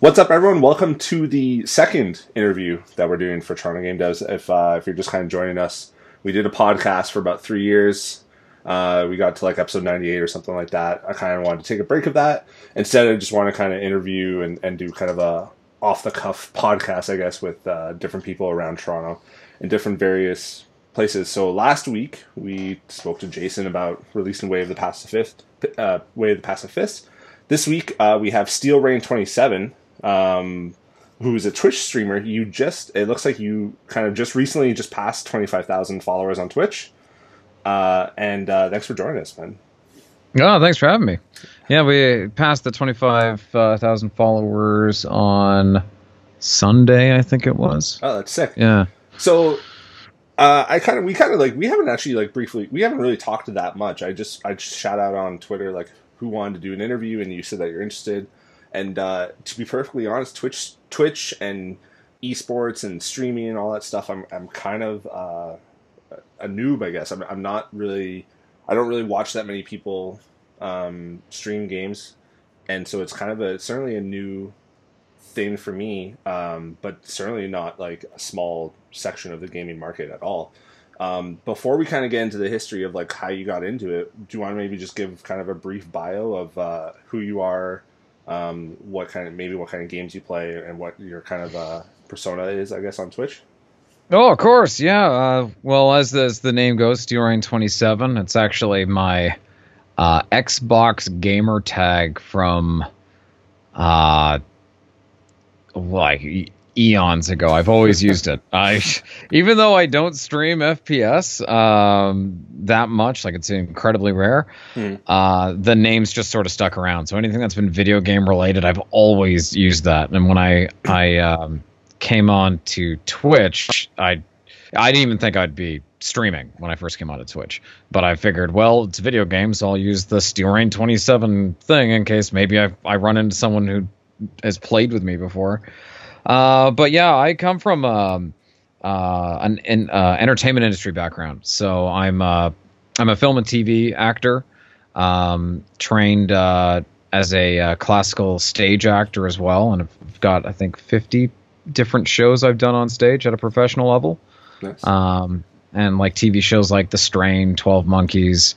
What's up, everyone? Welcome to the second interview that we're doing for Toronto Game Devs. If uh, if you're just kind of joining us, we did a podcast for about three years. Uh, we got to like episode 98 or something like that. I kind of wanted to take a break of that. Instead, I just want to kind of interview and, and do kind of a off the cuff podcast, I guess, with uh, different people around Toronto in different various places. So last week we spoke to Jason about releasing Way of the Pacifist. Uh, Way of the Pacifist. This week uh, we have Steel Rain 27 um, who is a Twitch streamer. You just it looks like you kind of just recently just passed twenty five thousand followers on Twitch. Uh, and uh, thanks for joining us, man. Oh, thanks for having me. Yeah, we passed the twenty five thousand followers on Sunday, I think it was. Oh, that's sick. Yeah. So. Uh, I kind of, we kind of like, we haven't actually like briefly, we haven't really talked to that much. I just, I just shout out on Twitter like who wanted to do an interview, and you said that you're interested. And uh, to be perfectly honest, Twitch, Twitch, and esports and streaming and all that stuff, I'm I'm kind of uh, a noob, I guess. I'm I'm not really, I don't really watch that many people um, stream games, and so it's kind of a certainly a new thing for me, um, but certainly not like a small section of the gaming market at all. Um, before we kind of get into the history of like how you got into it, do you want to maybe just give kind of a brief bio of uh, who you are, um, what kind of maybe what kind of games you play and what your kind of uh, persona is, I guess, on Twitch. Oh, of course, yeah. Uh, well, as the, as the name goes, Steel Rain Twenty Seven. It's actually my uh, Xbox gamer tag from uh, like eons ago. I've always used it. I even though I don't stream FPS um, that much, like it's incredibly rare. Hmm. Uh, the name's just sort of stuck around. So anything that's been video game related, I've always used that. And when I I um, came on to Twitch, I I didn't even think I'd be streaming when I first came onto Twitch. But I figured, well, it's video games, so I'll use the Steel Rain 27 thing in case maybe I I run into someone who has played with me before. Uh, but yeah, I come from um, uh, an, an uh, entertainment industry background, so I'm uh, I'm a film and TV actor, um, trained uh, as a uh, classical stage actor as well, and I've got I think 50 different shows I've done on stage at a professional level. Nice. Um, and like TV shows like The Strain, Twelve Monkeys,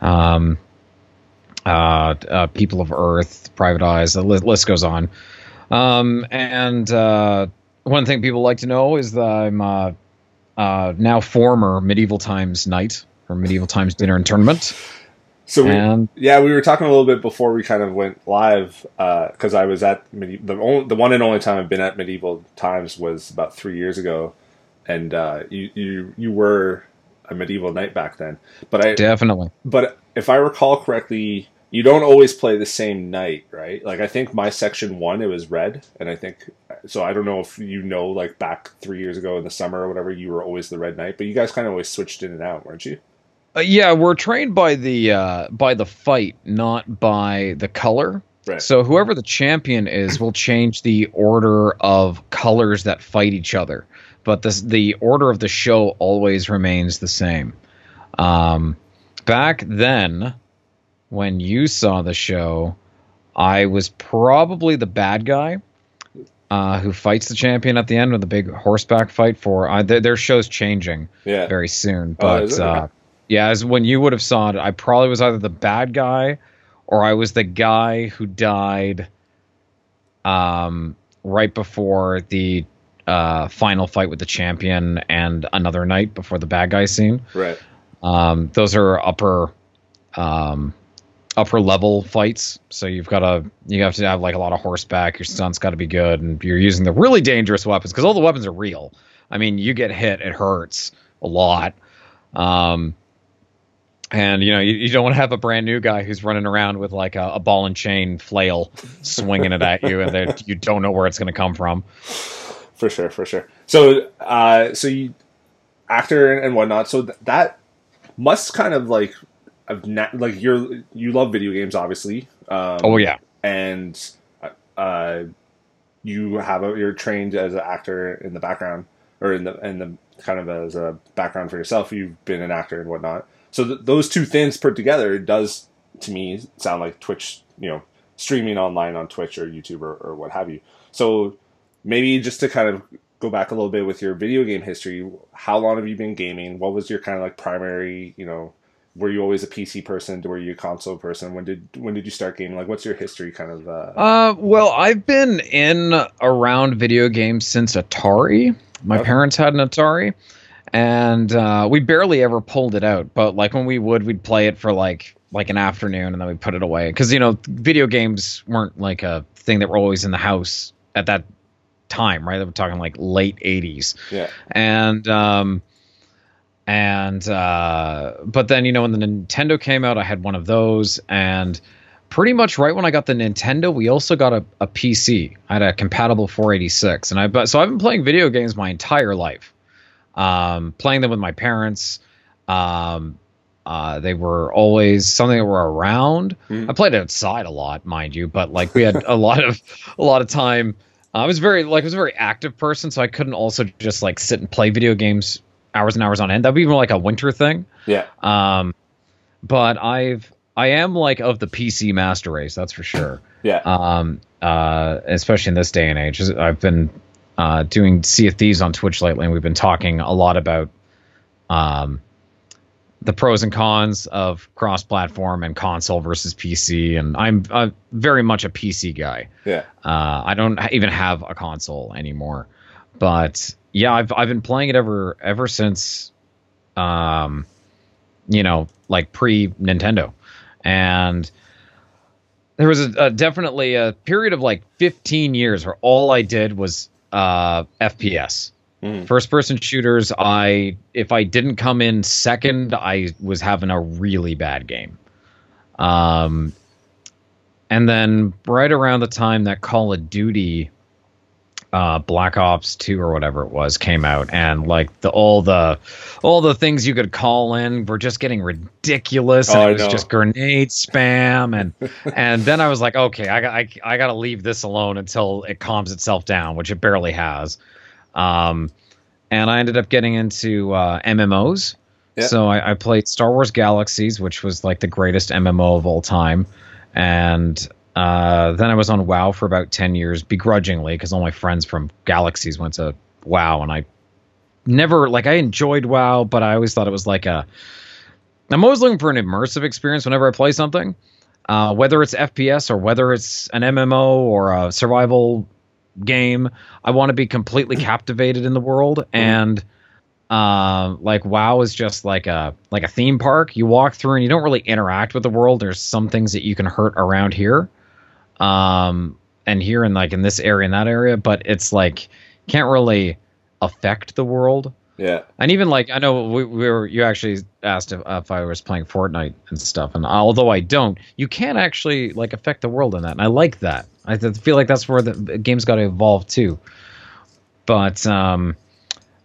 um, People of Earth, Private Eyes. The list goes on. Um, and uh, one thing people like to know is that I'm uh, uh, now former Medieval Times Knight or Medieval Times Dinner and Tournament. So we, and, yeah, we were talking a little bit before we kind of went live because uh, I was at the only, the one and only time I've been at Medieval Times was about three years ago, and uh, you you you were a medieval knight back then. But I definitely. But if I recall correctly, you don't always play the same knight, right? Like I think my section one it was red, and I think so. I don't know if you know, like back three years ago in the summer or whatever, you were always the red knight, but you guys kind of always switched in and out, weren't you? Uh, yeah, we're trained by the uh, by the fight, not by the color. Right. So whoever the champion is will change the order of colors that fight each other, but the the order of the show always remains the same. Um, back then when you saw the show, I was probably the bad guy uh, who fights the champion at the end with a big horseback fight. For uh, their, their, show's changing yeah. very soon, oh, but oh, uh, yeah, as when you would have saw it, I probably was either the bad guy or I was the guy who died um, right before the uh, final fight with the champion and another knight before the bad guy scene. Right. Um, those are upper um, upper level fights. So you've got to you have to have like a lot of horseback. Your stunt's got to be good, and you're using the really dangerous weapons because all the weapons are real. I mean, you get hit, it hurts a lot. Um, and you know you, you don't want to have a brand new guy who's running around with like a, a ball and chain flail, swinging it at you, and you don't know where it's going to come from. For sure, for sure. So, uh, so you actor and whatnot. So th- that must kind of like of na- like you're you love video games, obviously. Um, oh yeah, and uh, you have a you're trained as an actor in the background or in the in the kind of as a background for yourself. You've been an actor and whatnot. So th- those two things put together does to me sound like Twitch. You know, streaming online on Twitch or YouTube or, or what have you. So maybe just to kind of go back a little bit with your video game history, how long have you been gaming? What was your kind of like primary, you know, were you always a PC person? Were you a console person? When did when did you start gaming? Like, what's your history kind of? Uh... uh well, I've been in around video games since Atari. My okay. parents had an Atari, and uh, we barely ever pulled it out. But like when we would, we'd play it for like like an afternoon, and then we put it away because you know video games weren't like a thing that were always in the house at that time, right? We're talking like late '80s. Yeah, and um, and uh, but then you know when the Nintendo came out, I had one of those, and pretty much right when I got the Nintendo, we also got a, a PC. I had a compatible 486, and I but so I've been playing video games my entire life, um, playing them with my parents. Um, uh, they were always something that were around. Mm. I played outside a lot, mind you, but like we had a lot of a lot of time. I was very like I was a very active person, so I couldn't also just like sit and play video games hours and hours on end. That'd be more like a winter thing. Yeah. Um, but I've I am like of the PC master race, that's for sure. Yeah. Um. Uh. Especially in this day and age, I've been uh doing Sea of Thieves on Twitch lately, and we've been talking a lot about um the pros and cons of cross-platform and console versus PC, and I'm uh, very much a PC guy. Yeah. Uh, I don't even have a console anymore, but yeah, I've I've been playing it ever ever since, um, you know, like pre Nintendo, and there was a, a, definitely a period of like 15 years where all I did was uh, FPS. Mm. First person shooters, I if I didn't come in second, I was having a really bad game. Um, and then right around the time that Call of Duty uh, Black Ops Two or whatever it was came out, and like the all the all the things you could call in were just getting ridiculous, and oh, it was just grenade spam, and and then I was like, okay, I got I, I got to leave this alone until it calms itself down, which it barely has. Um, and I ended up getting into uh, MMOs. Yep. So I, I played Star Wars Galaxies, which was like the greatest MMO of all time, and uh, then I was on WoW for about 10 years, begrudgingly, because all my friends from Galaxies went to WoW, and I never, like, I enjoyed WoW, but I always thought it was like a. I'm always looking for an immersive experience whenever I play something, uh, whether it's FPS or whether it's an MMO or a survival game. I want to be completely captivated in the world, and uh, like WoW is just like a like a theme park. You walk through and you don't really interact with the world. There's some things that you can hurt around here, um, and here and like in this area and that area, but it's like can't really affect the world. Yeah. And even like I know we, we were you actually asked if, if I was playing Fortnite and stuff, and although I don't, you can't actually like affect the world in that, and I like that. I feel like that's where the game's got to evolve too. But um,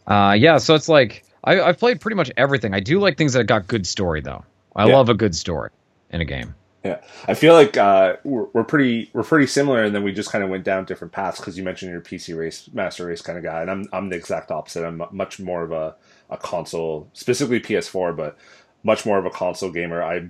uh, yeah, so it's like I, I've played pretty much everything. I do like things that got good story though. I yeah. love a good story in a game. Yeah, I feel like uh, we're, we're pretty we're pretty similar, and then we just kind of went down different paths because you mentioned you're a PC race master race kind of guy, and I'm I'm the exact opposite. I'm much more of a, a console, specifically PS4, but much more of a console gamer. I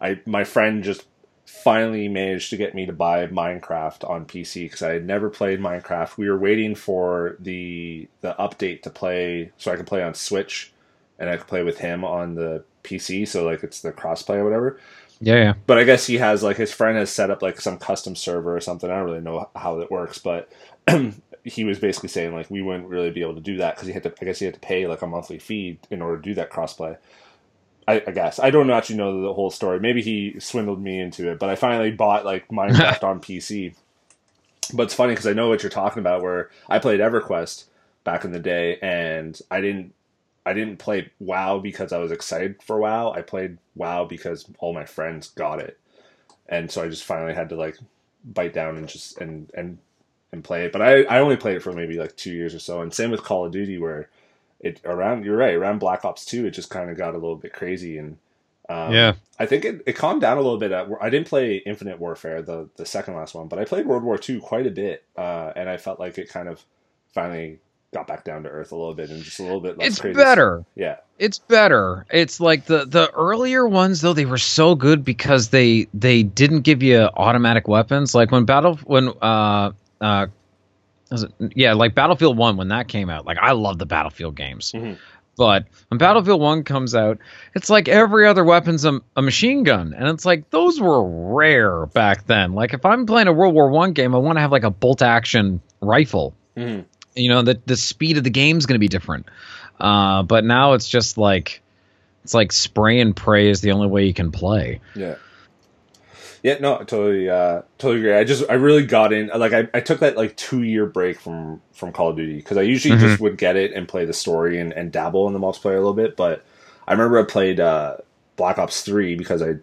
I my friend just finally managed to get me to buy Minecraft on PC because I had never played Minecraft. We were waiting for the the update to play so I could play on Switch and I could play with him on the PC. So like it's the crossplay or whatever. Yeah, yeah. But I guess he has like his friend has set up like some custom server or something. I don't really know how that works, but he was basically saying like we wouldn't really be able to do that because he had to. I guess he had to pay like a monthly fee in order to do that crossplay. I, I guess I don't actually know the whole story. Maybe he swindled me into it, but I finally bought like Minecraft on PC. But it's funny because I know what you're talking about. Where I played EverQuest back in the day, and I didn't I didn't play WoW because I was excited for WoW. I played WoW because all my friends got it, and so I just finally had to like bite down and just and and and play it. But I I only played it for maybe like two years or so. And same with Call of Duty, where it around you're right around Black Ops Two, it just kind of got a little bit crazy and. Um, yeah, I think it, it calmed down a little bit. At, I didn't play Infinite Warfare, the the second last one, but I played World War Two quite a bit, uh, and I felt like it kind of finally got back down to earth a little bit and just a little bit less it's crazy. better. Yeah. It's better. It's like the the earlier ones though they were so good because they they didn't give you automatic weapons. Like when battle when uh uh it, yeah like Battlefield One when that came out. Like I love the Battlefield games. Mhm. But when Battlefield One comes out, it's like every other weapon's a, a machine gun, and it's like those were rare back then. Like if I'm playing a World War One game, I want to have like a bolt action rifle Mhm. You know the the speed of the game is going to be different uh but now it's just like it's like spray and pray is the only way you can play Yeah. Yeah, no, I totally, uh, totally agree. I just, I really got in. Like, I, I took that like two year break from from Call of Duty because I usually Mhm. just would get it and play the story and, and dabble in the multiplayer a little bit. But I remember I played uh, Black Ops Three because I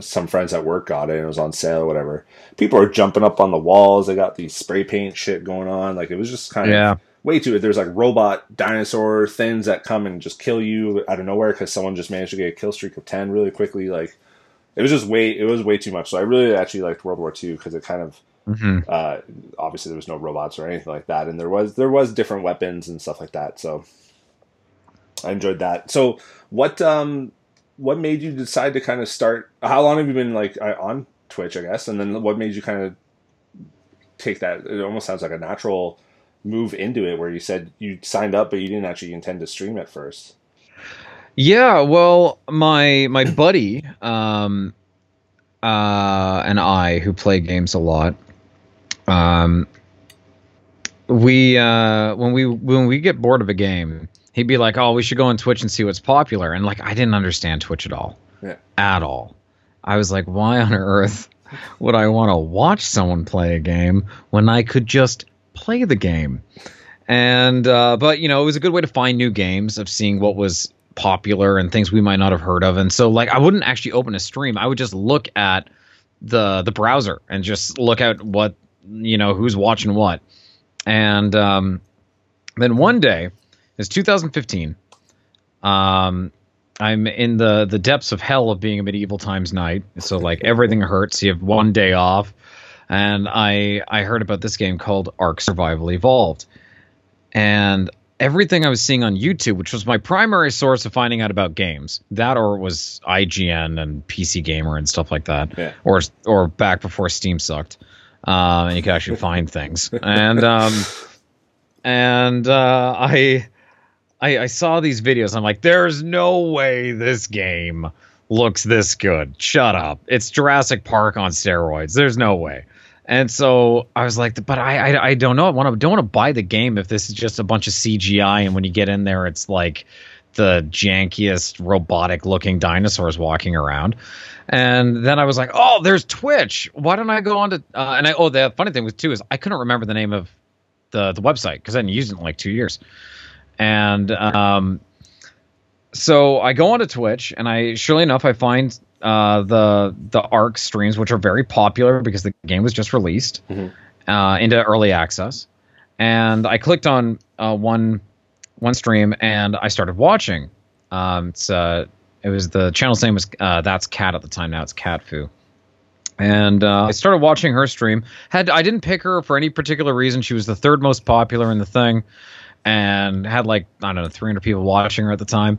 some friends at work got it and it was on sale or whatever. People are jumping up on the walls. They got these spray paint shit going on. Like it was just kind of Yeah. way too. There's like robot dinosaur things that come and just kill you out of nowhere because someone just managed to get a kill streak of ten really quickly. Like it was just way it was way too much. So I really actually liked World War II because it kind of hmm uh, obviously there was no robots or anything like that, and there was there was different weapons and stuff like that. So I enjoyed that. So what um what made you decide to kind of start? How long have you been like uh, on Twitch? I guess, and then what made you kind of take that? It almost sounds like a natural move into it, where you said you signed up, but you didn't actually intend to stream at first. yeah well my my buddy um uh and i who play games a lot um we uh when we when we get bored of a game he'd be like oh we should go on twitch and see what's popular. And like i didn't understand twitch at all. Yeah. at all. I was like why on earth would i want to watch someone play a game when i could just play the game? And uh but you know it was a good way to find new games of seeing what was popular and things we might not have heard of. And so like i wouldn't actually open a stream. I would just look at the the browser and just look at what you know who's watching what. And um, then one day, it's 2015. Um, I'm in the the depths of hell of being a medieval times knight. So like everything hurts. You have one day off, and I I heard about this game called Ark Survival Evolved, and everything I was seeing on YouTube, which was my primary source of finding out about games, that or it was IGN and PC Gamer and stuff like that, Yeah. or or back before Steam sucked, um, and you could actually find things. And um, and uh, I, I I saw these videos. I'm like, there's no way this game looks this good. Shut up. It's Jurassic Park on steroids. There's no way. And so I was like, but I I, I don't know. I want to don't want to buy the game if this is just a bunch of CGI and when you get in there, it's like the jankiest robotic looking dinosaurs walking around. And then I was like, oh, there's Twitch. Why don't I go on to? Uh, and I oh, the funny thing was too is I couldn't remember the name of the the website because I hadn't used it in like two years. And um, so I go onto Twitch, and I surely enough I find uh, the the Ark streams, which are very popular because the game was just released Mhm. uh, into early access. And I clicked on uh, one one stream, and I started watching. Um, it's uh, it was the channel's name was uh, that's Cat at the time. Now it's Cat Fu. And uh, I started watching her stream. Had I didn't pick her for any particular reason. She was the third most popular in the thing, and had like I don't know 300 people watching her at the time.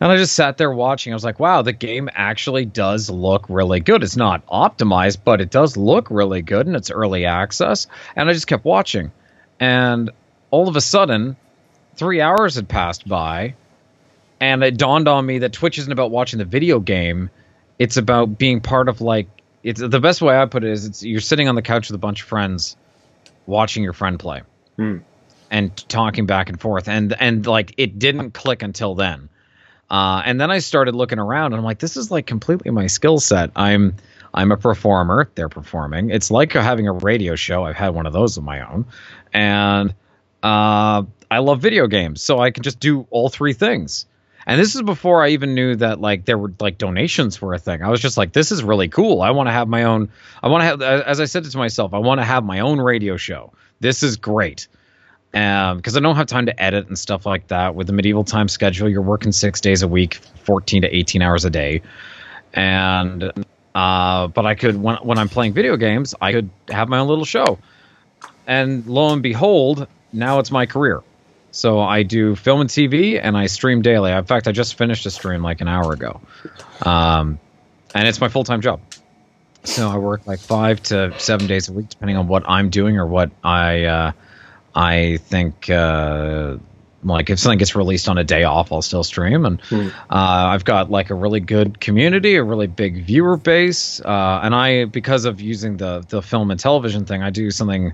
And I just sat there watching. I was like, wow, the game actually does look really good. It's not optimized, but it does look really good, and it's early access. And I just kept watching, and all of a sudden, three hours had passed by, and it dawned on me that Twitch isn't about watching the video game. It's about being part of like it's the best way I put it is it's you're sitting on the couch with a bunch of friends watching your friend play Hmm. And talking back and forth and and like it didn't click until then. Uh, and then I started looking around and I'm like, this is like completely my skill set. I'm I'm a performer. They're performing. It's like having a radio show. I've had one of those of my own, and uh, I love video games, so I can just do all three things. And this is before I even knew that like there were like donations were a thing. I was just like, this is really cool. I want to have my own. I want to have, as I said to myself, I want to have my own radio show. This is great. Um, because I don't have time to edit and stuff like that. With the medieval time schedule, you're working six days a week, 14 to 18 hours a day, and uh, but I could when when I'm playing video games, I could have my own little show. And lo and behold, now it's my career. So I do film and TV, and I stream daily. In fact, I just finished a stream like an hour ago, um, and it's my full time job. So I work like five to seven days a week, depending on what I'm doing or what I uh, I think. Uh, like if something gets released on a day off, I'll still stream, and hmm. uh, I've got like a really good community, a really big viewer base, uh, and I because of using the the film and television thing, I do something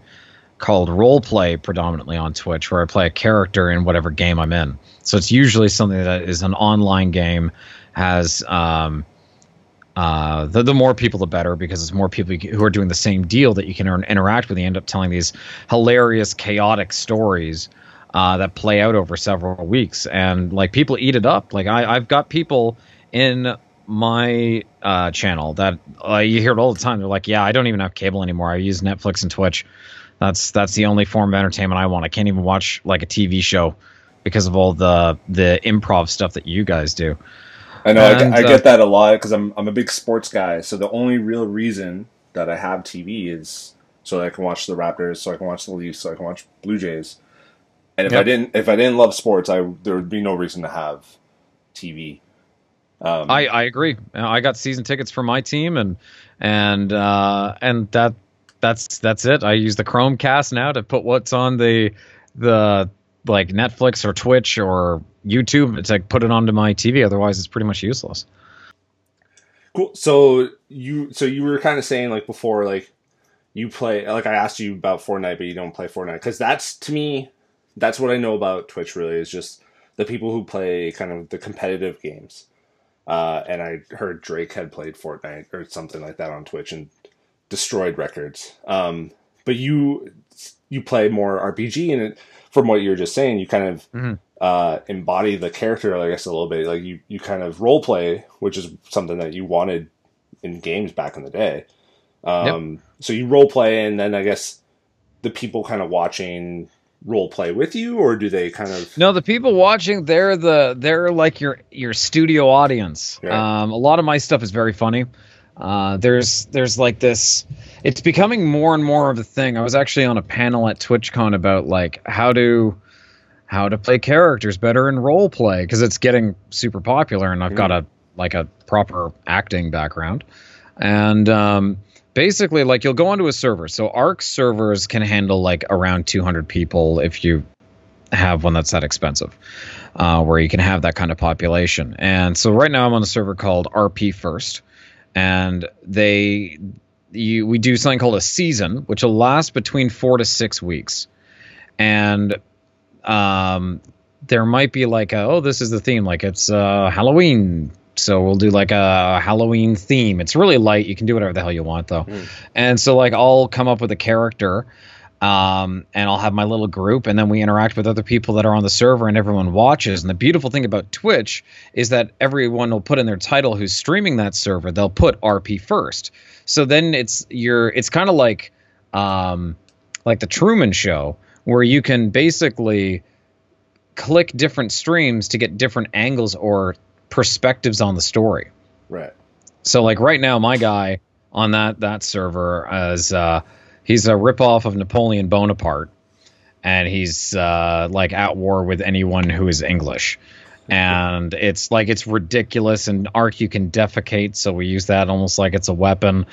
called role play predominantly on Twitch, where I play a character in whatever game I'm in. So it's usually something that is an online game, has um, uh, the, the more people, the better, because it's more people who are doing the same deal that you can interact with. You end up telling these hilarious, chaotic stories uh, that play out over several weeks, and like people eat it up. Like I, I've got people in my uh, channel that uh, you hear it all the time. They're like, "Yeah, I don't even have cable anymore. I use Netflix and Twitch." That's that's the only form of entertainment I want. I can't even watch like a TV show because of all the the improv stuff that you guys do. I know and, I, I uh, get that a lot because I'm I'm a big sports guy. So the only real reason that I have TV is so I can watch the Raptors, so I can watch the Leafs, so I can watch Blue Jays. And if yep. I didn't if I didn't love sports, I there would be no reason to have TV. Um, I I agree. I got season tickets for my team, and and uh, and that that's that's it. I use the Chromecast now to put what's on the the like Netflix or Twitch or YouTube to like, put it onto my TV. Otherwise, it's pretty much useless. Cool. So you so you were kind of saying like before like you play like I asked you about Fortnite, but you don't play Fortnite because that's to me that's what I know about Twitch. Really, is just the people who play kind of the competitive games. Uh, and I heard Drake had played Fortnite or something like that on Twitch, and destroyed records. Um, but you you play more RPG, and it, from what you're just saying, you kind of mm-hmm. Uh, embody the character, I guess, a little bit. Like you you kind of role play, which is something that you wanted in games back in the day. Um, yep. So you role play, and then I guess the people kind of watching role play with you or do they kind of no the people watching they're the they're like your your studio audience yeah. um, a lot of my stuff is very funny uh, there's there's like this. It's becoming more and more of a thing. I was actually on a panel at TwitchCon about like how to how to play characters better in role play because it's getting super popular, and I've mm. got a like a proper acting background, and um, basically like you'll go onto a server. So Ark servers can handle like around 200 people if you have one that's that expensive. Uh, where you can have that kind of population. And so right now I'm on a server called RP First, and they you, we do something called a season, which will last between four to six weeks, and um, there might be like a, oh this is the theme like it's uh, Halloween so we'll do like a Halloween theme. It's really light. You can do whatever the hell you want though. Mm. And so like I'll come up with a character um, and I'll have my little group, and then we interact with other people that are on the server, and everyone watches. And the beautiful thing about Twitch is that everyone will put in their title who's streaming that server. They'll put RP first, so then it's you're it's kind of like um, like the Truman Show, where you can basically click different streams to get different angles or perspectives on the story. Right. So like right now, my guy on that that server is. Uh, he's a ripoff of Napoleon Bonaparte, and he's uh, like at war with anyone who is English. And it's like it's ridiculous. And Ark, you can defecate, so we use that almost like it's a weapon.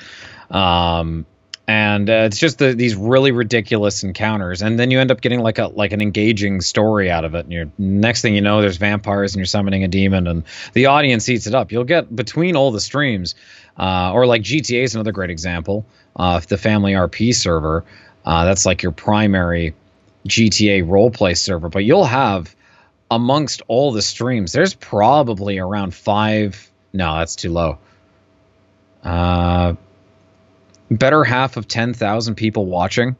Um, and uh, it's just the, these really ridiculous encounters, and then you end up getting like a like an engaging story out of it. And you're next thing you know, there's vampires, and you're summoning a demon, and the audience eats it up. You'll get between all the streams, uh, or like GTA is another great example. Uh, the Family RP server, uh, that's like your primary GTA roleplay server. But you'll have amongst all the streams, there's probably around five. No, that's too low. Better half of ten thousand people watching.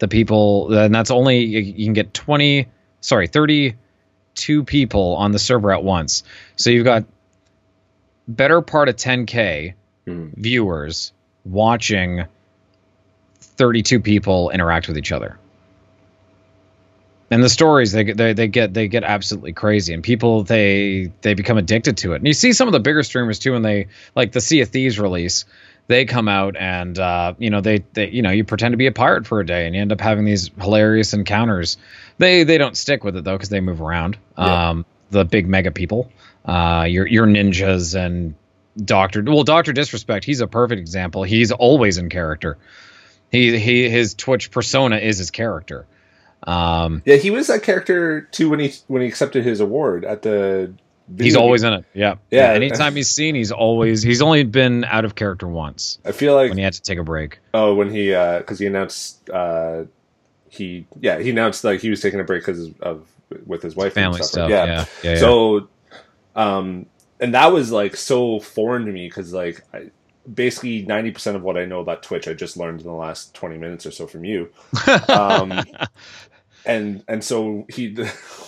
The people, and that's only you can get twenty. Sorry, thirty-two people on the server at once. So you've got better part of 10k mm. viewers watching 32 people interact with each other and the stories they, they they get they get absolutely crazy and people they they become addicted to it and you see some of the bigger streamers too when they like the sea of thieves release they come out and uh, you know they, they you know you pretend to be a pirate for a day and you end up having these hilarious encounters. They they don't stick with it though because they move around. Yeah. Um, the big mega people, uh, your your ninjas and Doctor. Well, Doctor Disrespect. He's a perfect example. He's always in character. He he his Twitch persona is his character. Um, Yeah, he was that character too when he when he accepted his award at the. Video he's game. always in it. Yeah. Yeah. Anytime he's seen, he's always he's only been out of character once I feel like when he had to take a break. oh when he because he announced uh he yeah he announced like he was taking a break because of with his wife and Family stuff. Yeah. Yeah. yeah, So, um, and that was like so foreign to me because like I, basically ninety percent of what I know about Twitch I just learned in the last twenty minutes or so from you. Um, and and so he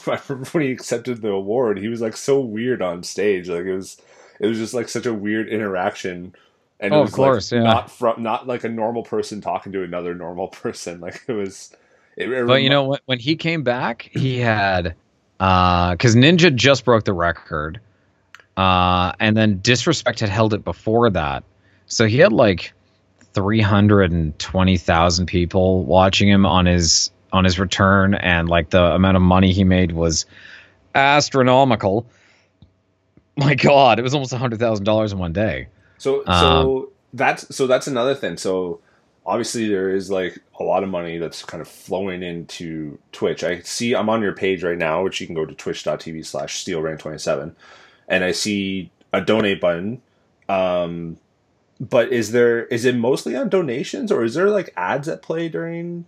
I remember when he accepted the award, he was like so weird on stage. Like it was it was just like such a weird interaction. And it Oh, was of course, like yeah. not from not like a normal person talking to another normal person. Like it was. It, it But you know when when he came back, he had because Ninja just broke the record, uh, and then Disrespect had held it before that, so he had like three hundred and twenty thousand people watching him on his on his return, and like the amount of money he made was astronomical. My God, it was almost a hundred thousand dollars in one day. So Um, so that's so that's another thing. So obviously there is like a lot of money that's kind of flowing into Twitch. I see I'm on your page right now, which you can go to twitch.tv slash steelrain27 and I see a donate button. Um but is there is it mostly on donations or is there like ads that play during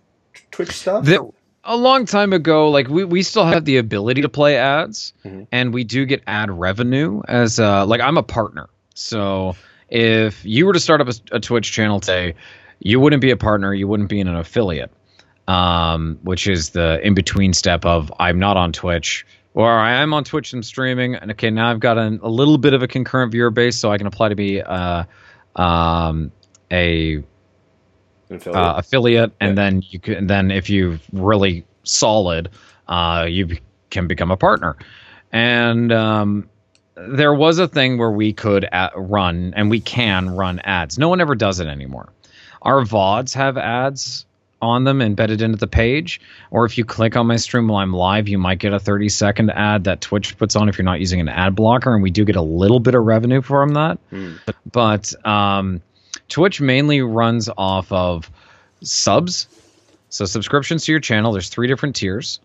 Twitch stuff? There, a long time ago, like we, we still have the ability to play ads, Mhm. and we do get ad revenue as uh, like I'm a partner. So if you were to start up a, a Twitch channel today, you wouldn't be a partner, you wouldn't be in an affiliate, um, which is the in between step of I'm not on Twitch. Or I am on Twitch and streaming, and okay, now I've got an, a little bit of a concurrent viewer base, so I can apply to be uh, um, a Affiliate? uh, affiliate, and then you can. Then if you're really solid, uh, you can become a partner. And um, there was a thing where we could a run, and we can run ads. No one ever does it anymore. Our vods have ads on them embedded into the page, or if you click on my stream while I'm live, you might get a 30 second ad that Twitch puts on if you're not using an ad blocker, and we do get a little bit of revenue from that Hmm. but um, Twitch mainly runs off of subs. So subscriptions to your channel. There's three different tiers.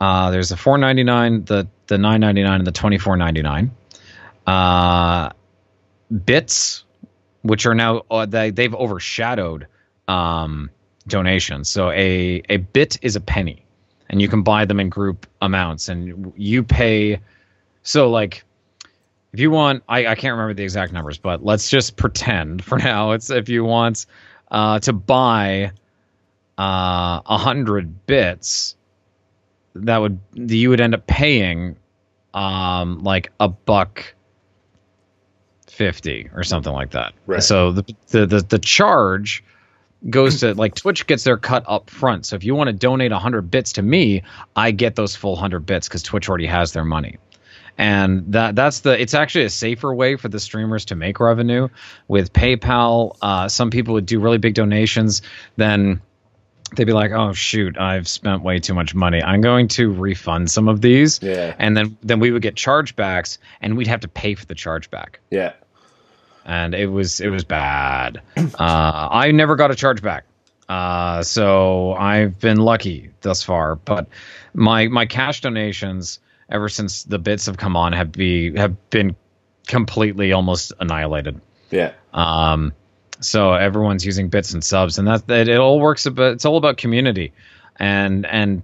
Uh, there's the 4.99, the the 9.99, and the 24.99. Uh, bits, which are now uh, they they've overshadowed um, donations. So a a bit is a penny, and you can buy them in group amounts, and you pay. So like if you want I, I can't remember the exact numbers but let's just pretend for now. It's if you want uh, to buy uh, a hundred bits that would you would end up paying um, like a buck 50 or something like that. Right. so the, the the the charge goes to like twitch gets their cut up front. So if you want to donate 100 bits to me i get those full 100 bits because twitch already has their money and that that's the it's actually a safer way for the streamers to make revenue with paypal. Uh, some people would do really big donations then they'd be like oh shoot i've spent way too much money. I'm going to refund some of these. Yeah. and then then we would get chargebacks and we'd have to pay for the chargeback. Yeah. and it was it was bad. Uh, i never got a chargeback. Uh, so i've been lucky thus far but my my cash donations ever since the bits have come on have be have been completely almost annihilated Yeah. um, so everyone's using bits and subs, and that, that it all works. About, it's all about community, and and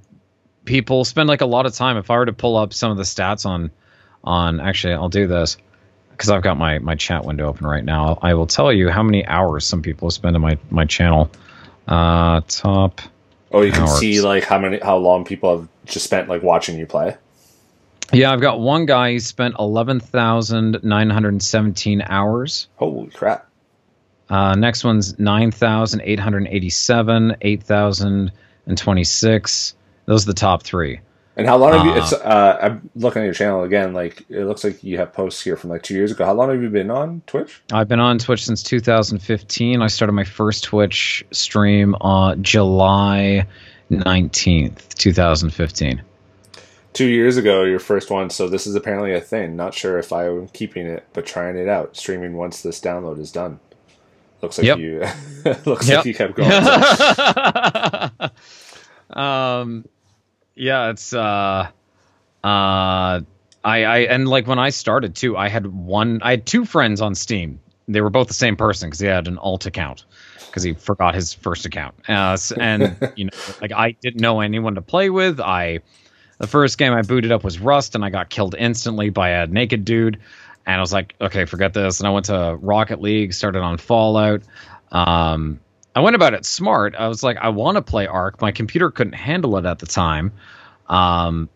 people spend like a lot of time. If I were to pull up some of the stats on on actually, I'll do this because I've got my my chat window open right now. I will tell you how many hours some people spend on my my channel. Uh, top. Oh, you can Hours. see like how many how long people have just spent like watching you play. Yeah, I've got one guy who spent eleven thousand nine hundred seventeen hours. Holy crap! Uh, next one's 9,887, 8,026. Those are the top three. And how long have you? It's, uh, uh, I'm looking at your channel again. Like it looks like you have posts here from like two years ago. How long have you been on Twitch? I've been on Twitch since 2015. I started my first Twitch stream on July 19th, 2015. Two years ago, your first one. So this is apparently a thing. Not sure if I'm keeping it, but trying it out. Streaming once this download is done. Looks like yep. you. looks like you kept going. um yeah, it's uh uh I I and like when I started too, I had one I had two friends on Steam. They were both the same person because he had an alt account because he forgot his first account. Uh, and you know, like I didn't know anyone to play with. I the first game I booted up was Rust, and I got killed instantly by a naked dude. And I was like, okay, forget this. And I went to Rocket League, started on Fallout. Um, I went about it smart. I was like, I want to play Ark. My computer couldn't handle it at the time. Um,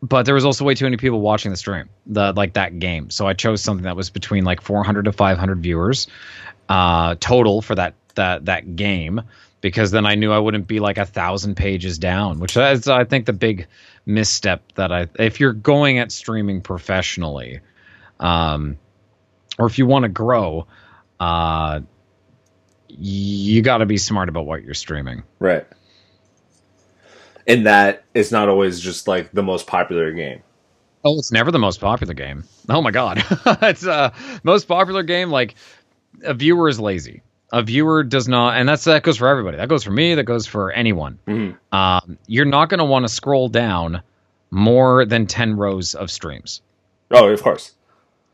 but there was also way too many people watching the stream, the like that game. So I chose something that was between like 400 to 500 viewers uh, total for that that that game, because then I knew I wouldn't be like a thousand pages down, which is I think the big misstep that I if you're going at streaming professionally, um, or if you want to grow, uh, you got to be smart about what you're streaming. Right. And that is not always just like the most popular game. Oh, it's never the most popular game. Oh my god, it's a uh, most popular game. Like a viewer is lazy. A viewer does not, and that's that goes for everybody. That goes for me. That goes for anyone. Mm-hmm. Um, you're not going to want to scroll down more than ten rows of streams. Oh, of course.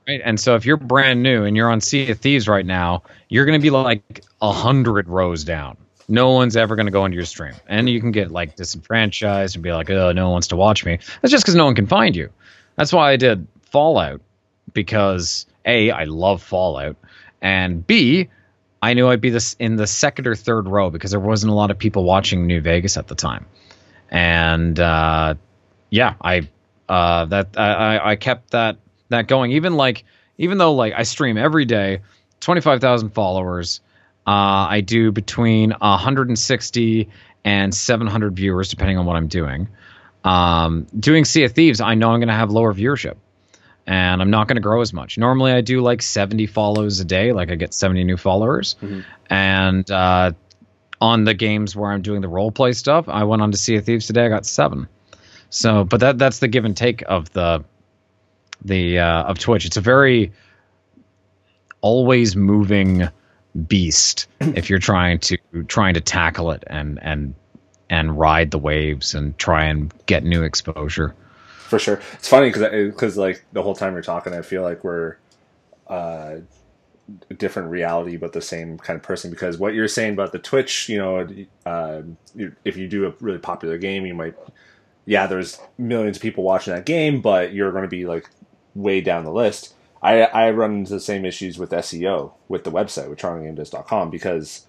Right. And so if you're brand new and you're on Sea of Thieves right now, you're going to be like a hundred rows down. No one's ever going to go into your stream, and you can get like disenfranchised and be like, "Oh, no one wants to watch me." That's just because no one can find you. That's why I did Fallout because a I love Fallout, and b I knew I'd be this in the second or third row because there wasn't a lot of people watching New Vegas at the time, and uh, yeah, I uh, that I, I kept that that going. Even like even though like I stream every day, twenty five thousand followers. Uh, I do between 160 and 700 viewers depending on what I'm doing. Um, doing Sea of Thieves, I know I'm going to have lower viewership, and I'm not going to grow as much. Normally, I do like 70 follows a day, like I get 70 new followers, mm-hmm. and uh, on the games where I'm doing the role play stuff, I went on to Sea of Thieves today. I got seven. So, but that that's the give and take of the the uh, of Twitch. It's a very always moving beast if you're trying to trying to tackle it and and and ride the waves and try and get new exposure. For sure, it's funny because because like the whole time you're talking, I feel like we're uh, a different reality, but the same kind of person. Because what you're saying about the Twitch, you know, uh, if you do a really popular game, you might, yeah, there's millions of people watching that game, but you're going to be like way down the list. I, I run into the same issues with SEO with the website with TorontoGameDevs.com because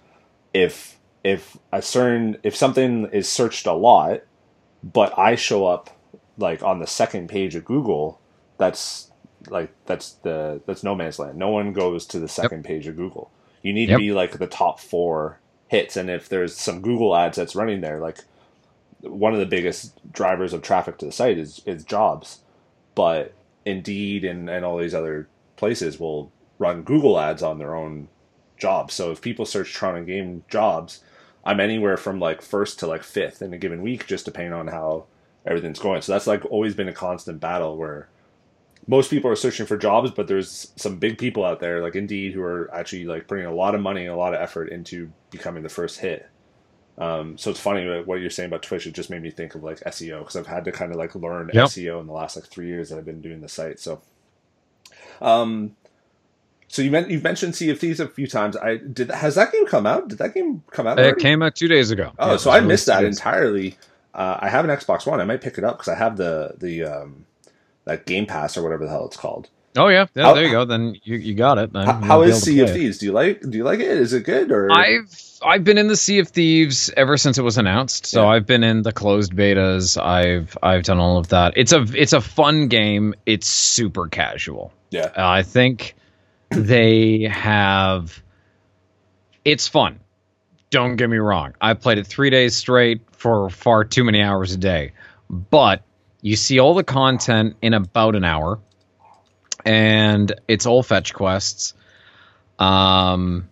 if if a certain if something is searched a lot, but I show up like on the second page of Google, that's like that's the that's no man's land. No one goes to the second yep. page of Google. You need yep. to be like the top four hits, and if there's some Google ads that's running there, like one of the biggest drivers of traffic to the site is is jobs, but Indeed and, and all these other places will run Google ads on their own jobs. So if people search Toronto game jobs, I'm anywhere from like first to like fifth in a given week, just depending on how everything's going. So that's like always been a constant battle where most people are searching for jobs, but there's some big people out there like Indeed who are actually like putting a lot of money and a lot of effort into becoming the first hit. Um, so it's funny what you're saying about Twitch. It just made me think of like SEO because I've had to kind of like learn yep. SEO in the last like three years that I've been doing the site. So, um, so you meant you've mentioned Sea of Thieves a few times. I did. Has that game come out? Did that game come out? Already? It came out two days ago. Oh, yeah, so I missed that entirely. Uh, I have an Xbox One. I might pick it up because I have the the um, that Game Pass or whatever the hell it's called. Oh yeah, yeah. How, there you go. Then you, you got it. how, how is Sea of Thieves? Do you like Do you like it? Is it good or? I've I've been in the Sea of Thieves ever since it was announced. So yeah. I've been in the closed betas. I've I've done all of that. It's a it's a fun game. It's super casual. Yeah. Uh, I think they have. It's fun. Don't get me wrong. I played it three days straight for far too many hours a day. but you see all the content in about an hour, and it's all fetch quests. Um,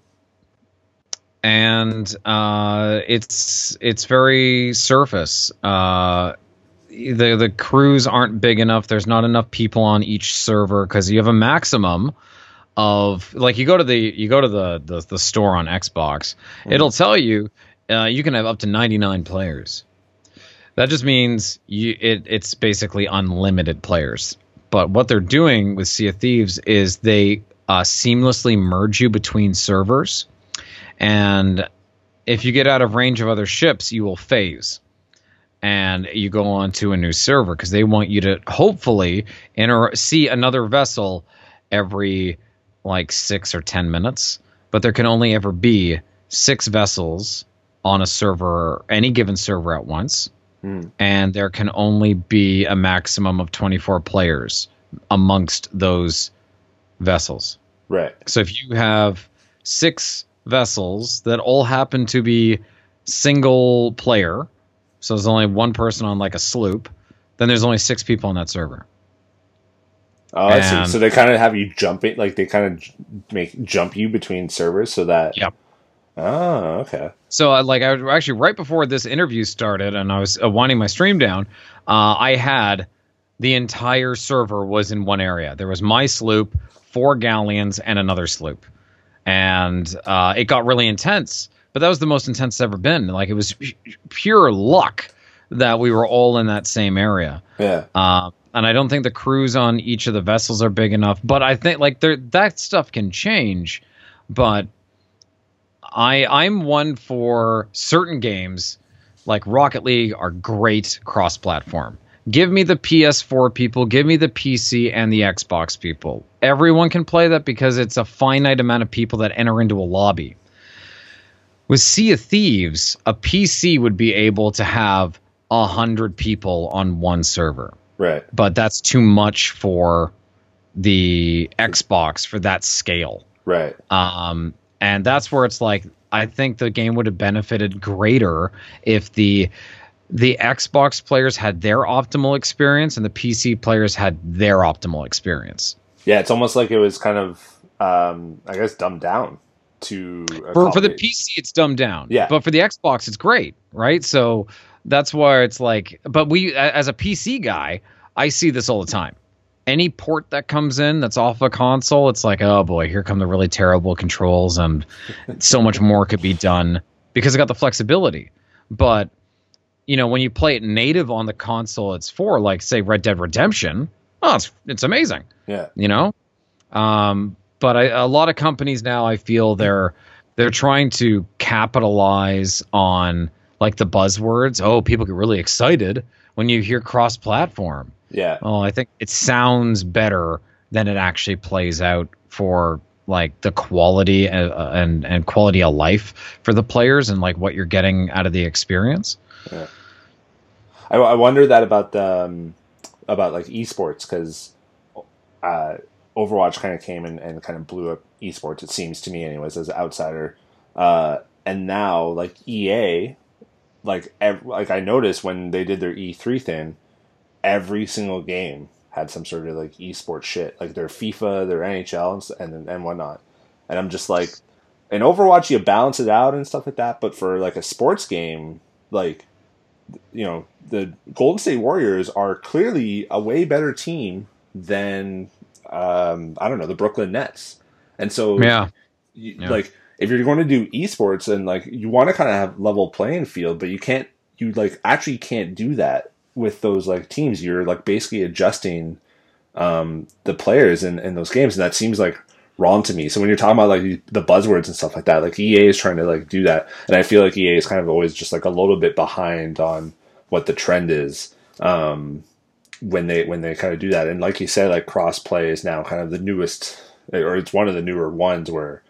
and uh, it's it's very surface. Uh, the the crews aren't big enough. There's not enough people on each server because you have a maximum of like you go to the you go to the the, the store on Xbox. Mm-hmm. It'll tell you uh, you can have up to 99 players. That just means you it it's basically unlimited players. But what they're doing with Sea of Thieves is they uh, seamlessly merge you between servers, and if you get out of range of other ships, you will phase and you go on to a new server because they want you to hopefully enter see another vessel every like six or ten minutes but there can only ever be six vessels on a server any given server at once mm. and there can only be a maximum of 24 players amongst those vessels right so if you have six vessels that all happen to be single player so there's only one person on like a sloop. Then there's only six people on that server. Oh, I see. So they kind of have you jumping, like they kind of make jump you between servers so that. Yep. Oh, okay. So, uh, like, I was actually right before this interview started, and I was uh, winding my stream down. Uh, I had the entire server was in one area. There was my sloop, four galleons, and another sloop, and uh, it got really intense but that was the most intense it's ever been. Like it was pure luck that we were all in that same area. Yeah. And I don't think the crews on each of the vessels are big enough. But I think like that stuff can change. But I I'm one for certain games like Rocket League are great cross platform. Give me the PS4 people, give me the PC and the Xbox people. Everyone can play that because it's a finite amount of people that enter into a lobby. With Sea of Thieves, a PC would be able to have a hundred people on one server. Right. But that's too much for the Xbox for that scale. Right. Um, and that's where it's like I think the game would have benefited greater if the the Xbox players had their optimal experience and the PC players had their optimal experience. Yeah, it's almost like it was kind of um, I guess dumbed down to for, for the PC it's dumbed down. Yeah. But for the Xbox it's great, right? So that's why it's like but we as a PC guy, I see this all the time. Any port that comes in that's off a console, it's like, oh boy, here come the really terrible controls and so much more could be done because it got the flexibility. But you know, when you play it native on the console it's for, like say Red Dead Redemption, oh, it's it's amazing. Yeah. You know? Um, but I, a lot of companies now I feel they're they're trying to capitalize on like the buzzwords. Oh, people get really excited when you hear cross-platform. Yeah. Well, I think it sounds better than it actually plays out for like the quality and, uh, and and quality of life for the players and like what you're getting out of the experience. Yeah. I, I wonder that about the um, about like esports because uh, Overwatch kind of came and, and kind of blew up esports. It seems to me, anyways, as an outsider. Uh, and now, like EA, like ev- like I noticed when they did their E3 thing, every single game had some sort of like esports shit, like their FIFA, their NHL, and and, and whatnot. And I'm just like, in Overwatch, you balance it out and stuff like that. But for like a sports game, like you know, the Golden State Warriors are clearly a way better team than um, I don't know the Brooklyn Nets, and so yeah, you, yeah. like if you're going to do esports and like you want to kind of have level playing field, but you can't you like actually can't do that with those like teams. You're like basically adjusting um, the players in, in those games, and that seems like wrong to me. So when you're talking about like the buzzwords and stuff like that, like EA is trying to like do that, and I feel like EA is kind of always just like a little bit behind on what the trend is. Um, when they when they kind of do that. And like you said, like cross play is now kind of the newest, or it's one of the newer ones where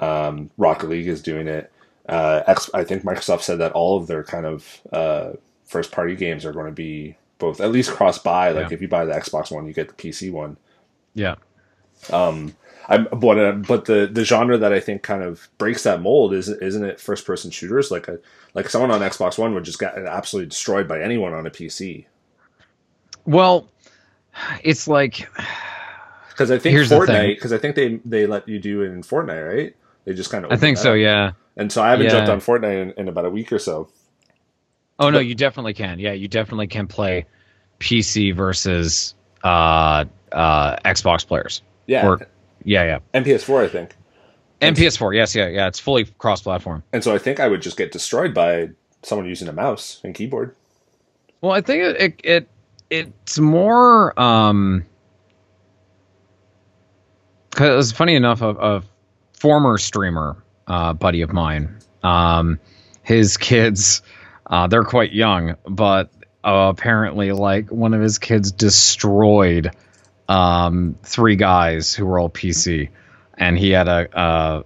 um, Rocket League is doing it. Uh, I think Microsoft said that all of their kind of uh, first party games are going to be both at least cross buy. Like yeah. if you buy the Xbox one, you get the PC one. Yeah. Um, I'm, but uh, but the the genre that I think kind of breaks that mold is isn't it first person shooters like a like someone on Xbox One would just get absolutely destroyed by anyone on a PC Well, it's like because I think Here's Fortnite because I think they they let you do it in Fortnite, right? They just kind of I think so, yeah. And so I haven't Yeah. jumped on Fortnite in, in about a week or so. Oh no, you definitely can. Yeah, you definitely can play PC versus uh uh Xbox players. Yeah, Or yeah, yeah. and PS4, I think. And PS4, yes, yeah, yeah. It's fully cross-platform. And so I think I would just get destroyed by someone using a mouse and keyboard. Well, I think it it, it it's more um because funny enough, a former streamer uh, buddy of mine, um, his kids, uh, they're quite young, but uh, apparently, like one of his kids destroyed um, three guys who were all PC, and he had a. Uh,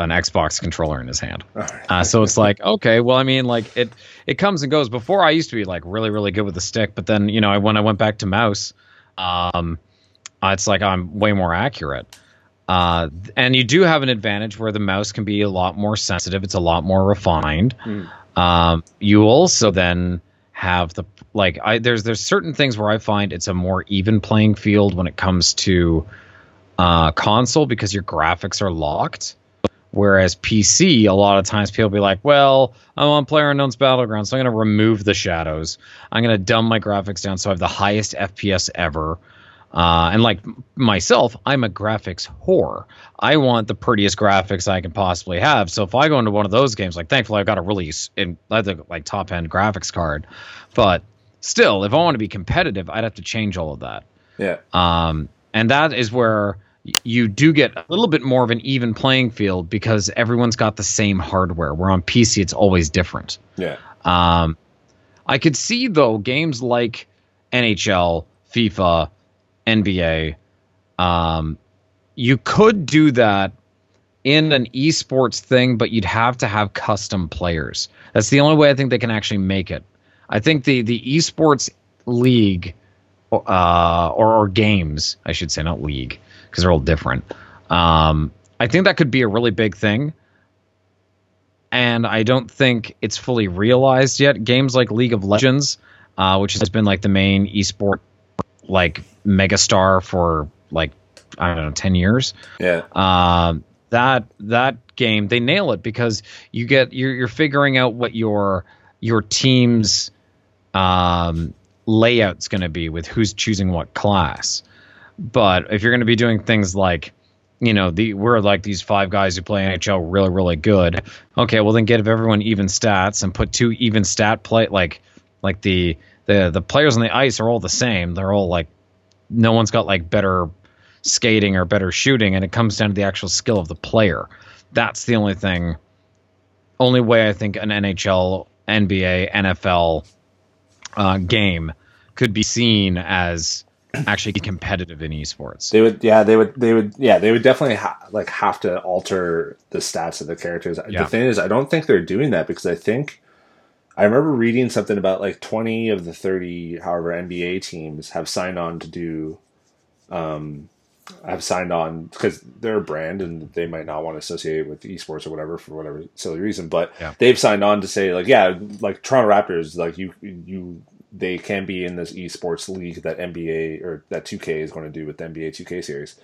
an Xbox controller in his hand. Uh, so it's like, okay, well, I mean, like it it comes and goes. Before I used to be like really really good with the stick, but then you know I, when I went back to mouse, um, uh, it's like I'm way more accurate. Uh, and you do have an advantage where the mouse can be a lot more sensitive. It's a lot more refined. Um, you also then have the like I there's there's certain things where I find it's a more even playing field when it comes to uh, console because your graphics are locked. Whereas PC, a lot of times people be like, well, I'm on PlayerUnknown's Battleground, so I'm going to remove the shadows. I'm going to dumb my graphics down so I have the highest FPS ever. Uh, and like myself, I'm a graphics whore. I want the prettiest graphics I can possibly have. So if I go into one of those games, like thankfully I've got a really in, I had the, like top end graphics card, but still, if I want to be competitive, I'd have to change all of that. Yeah. Um, and that is where you do get a little bit more of an even playing field because everyone's got the same hardware. Where on PC, it's always different. Yeah. Um, I could see though games like NHL, FIFA, NBA. Um, you could do that in an esports thing, but you'd have to have custom players. That's the only way I think they can actually make it. I think the the esports league uh, or, or games, I should say, not league, because they're all different. Um, I think that could be a really big thing. And I don't think it's fully realized yet. Games like League of Legends, uh, which has been like the main esport like megastar for like I don't know ten years. Yeah. Um, that that game they nail it because you get you're you're figuring out what your your team's um, layout's going to be with who's choosing what class. But if you're going to be doing things like you know the we're like these five guys who play NHL really really good. Okay, well then give everyone even stats and put two even stat play like like the the the players on the ice are all the same. They're all like no one's got like better skating or better shooting and it comes down to the actual skill of the player. That's the only thing only way I think an NHL, NBA, NFL uh, game could be seen as actually competitive in esports. They would, yeah, they would, they would, yeah, they would definitely ha- like have to alter the stats of the characters. Yeah. The thing is, I don't think they're doing that because I think I remember reading something about like twenty of the thirty, however, NBA teams have signed on to do, um, have signed on because they're a brand and they might not want to associate with esports or whatever for whatever silly reason, but Yeah. they've signed on to say like, yeah, like Toronto Raptors, like you, you. They can be in this esports league that NBA or that 2K is going to do with the NBA 2K series,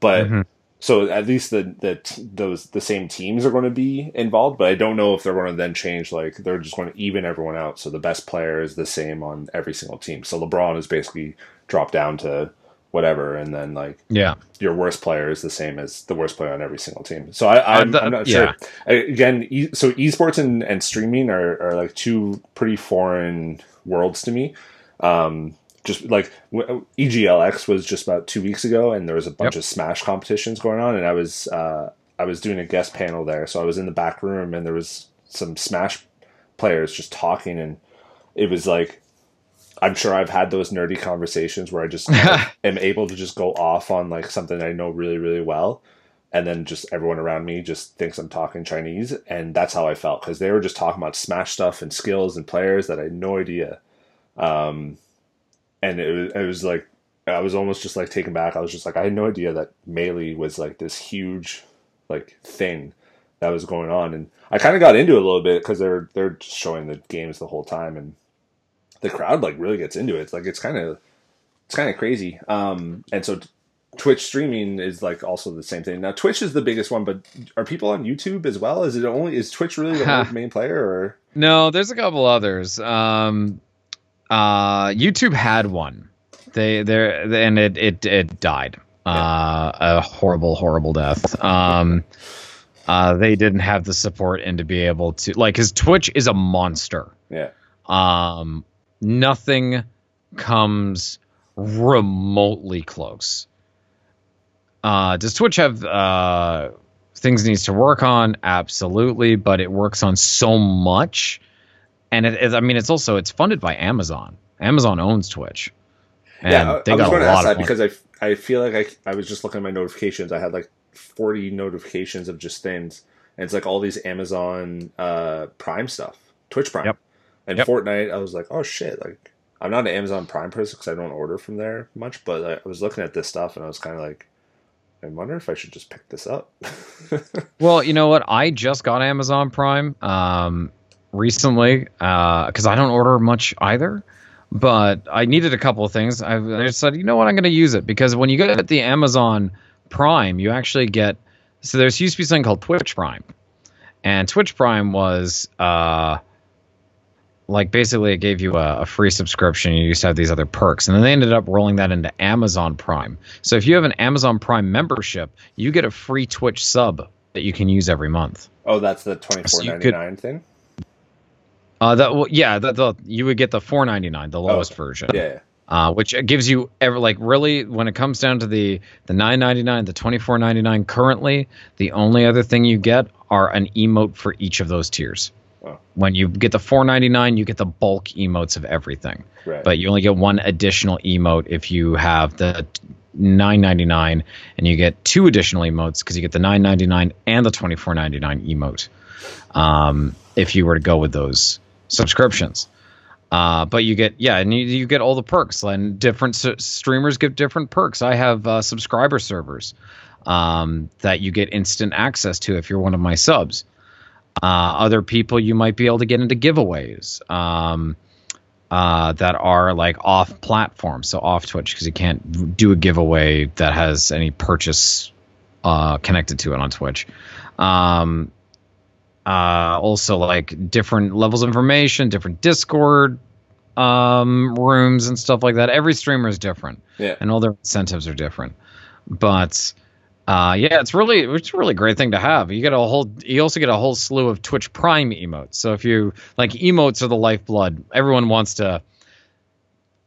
but Mhm. So at least the the t- those the same teams are going to be involved. But I don't know if they're going to then change. Like they're just going to even everyone out, so the best player is the same on every single team. So LeBron is basically dropped down to whatever, and then like Yeah. your worst player is the same as the worst player on every single team. So I, I'm, Uh, that- I'm not yeah. sure. I, again, e- so esports and, and streaming are, are like two pretty foreign worlds to me. Um, just like EGLX was just about two weeks ago, and there was a bunch Yep. of Smash competitions going on, and I was uh, I was doing a guest panel there, so I was in the back room, and there was some Smash players just talking, and it was like I'm sure I've had those nerdy conversations where I just am able to just go off on like something I know really, really well. And then just everyone around me just thinks I'm talking Chinese. And that's how I felt because they were just talking about Smash stuff and skills and players that I had no idea. Um, and it was, it was like, I was almost just like taken back. I was just like, I had no idea that Melee was like this huge like thing that was going on. And I kind of got into it a little bit because they're, they're just showing the games the whole time. And the crowd like really gets into it. It's like it's kind of it's kind of crazy. Um, and so Twitch streaming is like also the same thing. Now Twitch is the biggest one, but are people on YouTube as well? Is it only is Twitch really the main player or No, there's a couple others. Um uh YouTube had one. They there and it it it died. Uh a horrible horrible death. Um uh they didn't have the support and to be able to like his Twitch is a monster. Yeah. Um nothing comes remotely close. Uh, does Twitch have uh, things needs to work on? Absolutely, but it works on so much, and it, it, I mean, it's also it's funded by Amazon. Amazon owns Twitch. And yeah, I, I was going to ask that because I, I feel like I, I was just looking at my notifications. I had like 40 notifications of just things, and it's like all these Amazon uh, Prime stuff, Twitch Prime, yep. and yep. Fortnite. I was like, oh shit, like I'm not an Amazon Prime person because I don't order from there much, but I was looking at this stuff and I was kind of like, I wonder if I should just pick this up. well, you know what? I just got Amazon Prime um, recently because uh, I don't order much either. But I needed a couple of things. I, I said, you know what? I'm going to use it because when you get the Amazon Prime, you actually get. So there's used to be something called Twitch Prime, and Twitch Prime was. Uh, like basically it gave you a, a, free subscription. You used to have these other perks, and then they ended up rolling that into Amazon Prime. So if you have an Amazon Prime membership, you get a free Twitch sub that you can use every month. Oh, that's the twenty four ninety nine thing. Uh, that well, yeah, that the you would get the four ninety nine, the lowest oh, version. Yeah. Uh, which gives you ever like really when it comes down to the the 9.99 the 24.99 currently the only other thing you get are an emote for each of those tiers when you get the 499, you get the bulk emotes of everything. Right. But you only get one additional emote if you have the 999 and you get two additional emotes because you get the 999 and the 2499 emote um, if you were to go with those subscriptions. Uh, but you get yeah and you, you, get all the perks and different s- streamers give different perks. I have uh, subscriber servers um, that you get instant access to if you're one of my subs. Uh, other people, you might be able to get into giveaways um, uh, that are like off platform, so off Twitch, because you can't do a giveaway that has any purchase uh, connected to it on Twitch. Um, uh, also, like different levels of information, different Discord um, rooms and stuff like that. Every streamer is different, yeah, and all their incentives are different. But uh, yeah, it's really it's a really great thing to have. You get a whole you also get a whole slew of Twitch Prime emotes. So if you like emotes are the lifeblood. Everyone wants to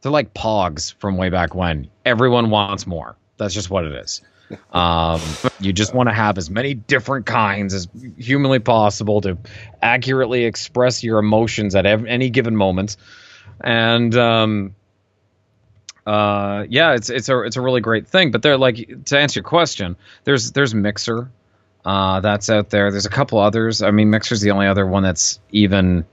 they're like pogs from way back when. Everyone wants more. That's just what it is. Um, you just want to have as many different kinds as humanly possible to accurately express your emotions at any given moment. And um, uh, yeah, it's it's a it's a really great thing. But they're like to answer your question, there's there's Mixer, uh, that's out there. There's a couple others. I mean, Mixer's the only other one that's even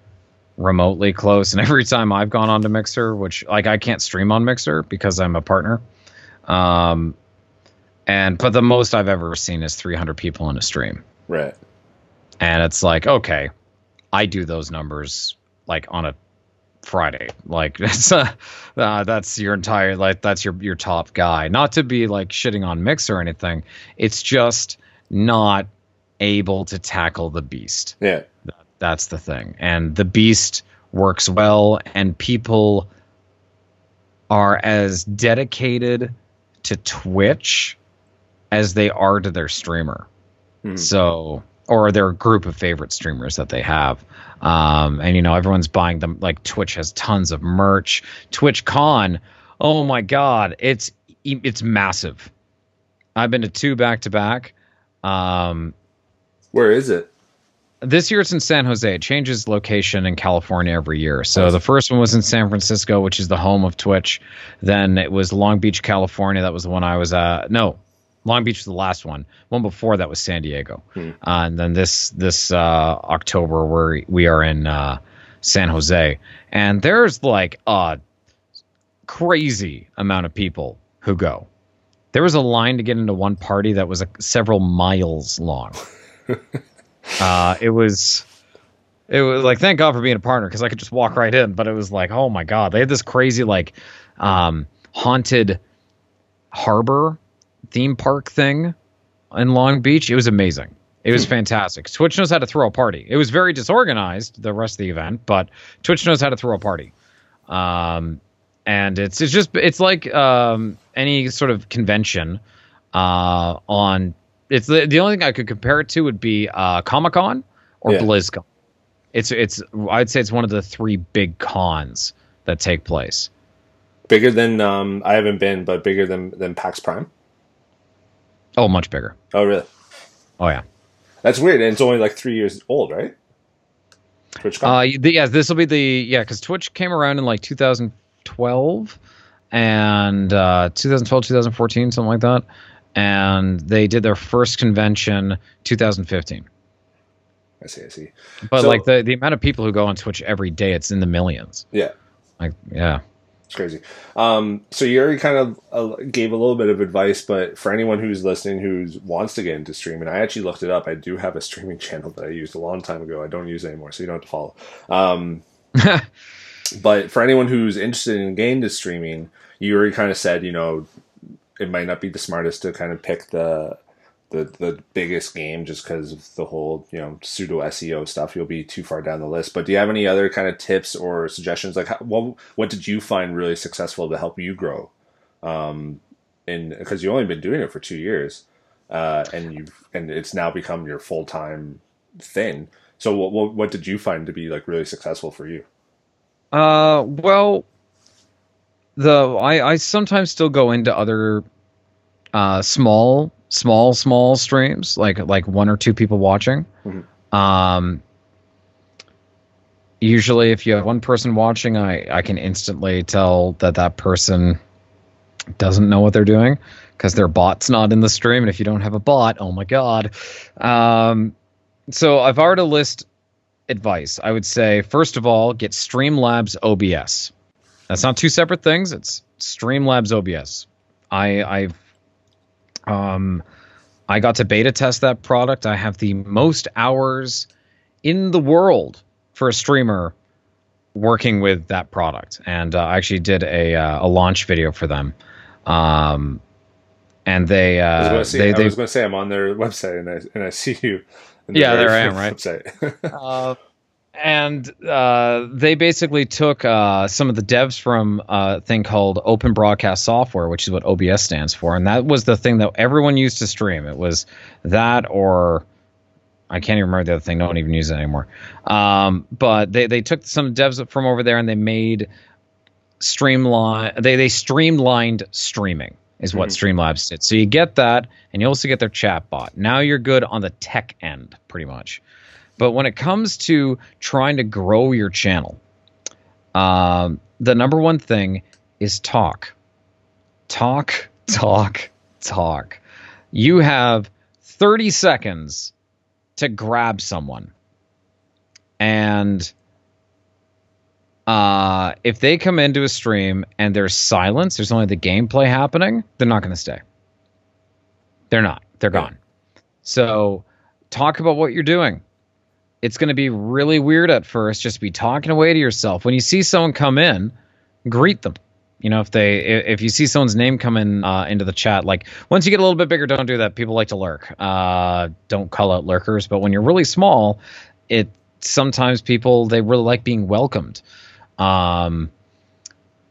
remotely close. And every time I've gone on to Mixer, which like I can't stream on Mixer because I'm a partner, um, and but the most I've ever seen is 300 people in a stream. Right. And it's like okay, I do those numbers like on a Friday. Like that's uh, uh, that's your entire like that's your your top guy. Not to be like shitting on Mixer anything. It's just not able to tackle the beast. Yeah. That, that's the thing. And the beast works well and people are as dedicated to Twitch as they are to their streamer. Mm. So or their group of favorite streamers that they have. Um, and you know, everyone's buying them. Like Twitch has tons of merch. Twitch Con, oh my god, it's it's massive. I've been to two back to back. Um, Where is it? This year it's in San Jose. It changes location in California every year. So the first one was in San Francisco, which is the home of Twitch. Then it was Long Beach, California. That was the one I was at. No, Long Beach was the last one. One before that was San Diego, hmm. uh, and then this this uh, October we we are in uh, San Jose, and there's like a crazy amount of people who go. There was a line to get into one party that was a, several miles long. Uh, it was it was like thank God for being a partner because I could just walk right in. But it was like oh my God, they had this crazy like um, haunted harbor theme park thing in Long Beach. It was amazing. It was fantastic. Twitch knows how to throw a party. It was very disorganized the rest of the event, but Twitch knows how to throw a party. Um, and it's it's just it's like um, any sort of convention uh, on. It's the the only thing I could compare it to would be uh, Comic Con or Yeah. BlizzCon. It's it's I'd say it's one of the three big cons that take place. Bigger than um, I haven't been, but bigger than than PAX Prime. Oh, much bigger. Oh, really? Oh yeah. That's weird. And it's only like three years old, right? TwitchCon. Uh, the, yeah, this will be the yeah, because Twitch came around in like 2012 and uh, 2012, 2014, something like that, and they did their first convention 2015. I see. I see. But So- like the the amount of people who go on Twitch every day, it's in the millions. Yeah. Like yeah, It's crazy. Um, so you already kind of uh, gave a little bit of advice, but for anyone who's listening who wants to get into streaming, I actually looked it up. I do have a streaming channel that I used a long time ago. I don't use it anymore, so you don't have to follow. Um, but for anyone who's interested in getting into streaming, you already kind of said, you know, it might not be the smartest to kind of pick the the, the biggest game just because of the whole you know pseudo SEO stuff. You'll be too far down the list. But do you have any other kind of tips or suggestions? Like, how, what what did you find really successful to help you grow? Um, and because you've only been doing it for two years, uh, and you've and it's now become your full time thing. So what, what what did you find to be like really successful for you? Uh, well, the I I sometimes still go into other uh small small small streams like like one or two people watching. Mhm. Um usually if you have one person watching, I I can instantly tell that that person doesn't know what they're doing because their bot's not in the stream and if you don't have a bot, oh my god. Um so if I were to list advice, I would say first of all, get Streamlabs OBS. That's not two separate things. It's Streamlabs OBS. I I've um I got to beta test that product. I have the most hours in the world for a streamer working with that product, and uh, I actually did a uh, a launch video for them. Um, and they I was uh, going they I they was going to say I'm on their website and I and I see you. in the Yeah, very there I am, first right? Website. uh, and uh, they basically took uh, some of the devs from a thing called Open Broadcast Software, which is what OBS stands for, and that was the thing that everyone used to stream. It was that, or I can't even remember the other thing. No one even uses it anymore. Um, but they they took some devs from over there and they made streamline. They they streamlined streaming is what Streamlabs did. So you get that, and you also get their chat bot. Now you're good on the tech end, pretty much. But when it comes to trying to grow your channel, um, the number one thing is talk. Talk, talk, talk. You have 30 seconds to grab someone. And uh, if they come into a stream and there's silence, there's only the gameplay happening, they're not going to stay. They're not. They're gone. So talk about what you're doing. It's going to be really weird at first, just be talking away to yourself. When you see someone come in, greet them. You know, if they if you see someone's name come in uh, into the chat, like once you get a little bit bigger, don't do that. People like to lurk. Uh, don't call out lurkers. But when you're really small, it sometimes people they really like being welcomed. Um,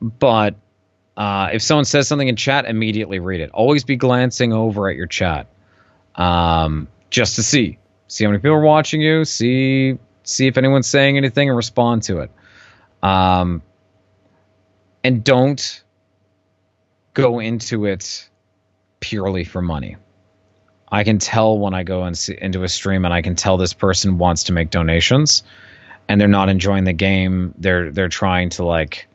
but uh, if someone says something in chat, immediately read it. Always be glancing over at your chat, um, just to see see how many people are watching you. See see if anyone's saying anything and respond to it. Um, and don't go into it purely for money. I can tell when I go into a stream and I can tell this person wants to make donations and they're not enjoying the game. They're they're trying to like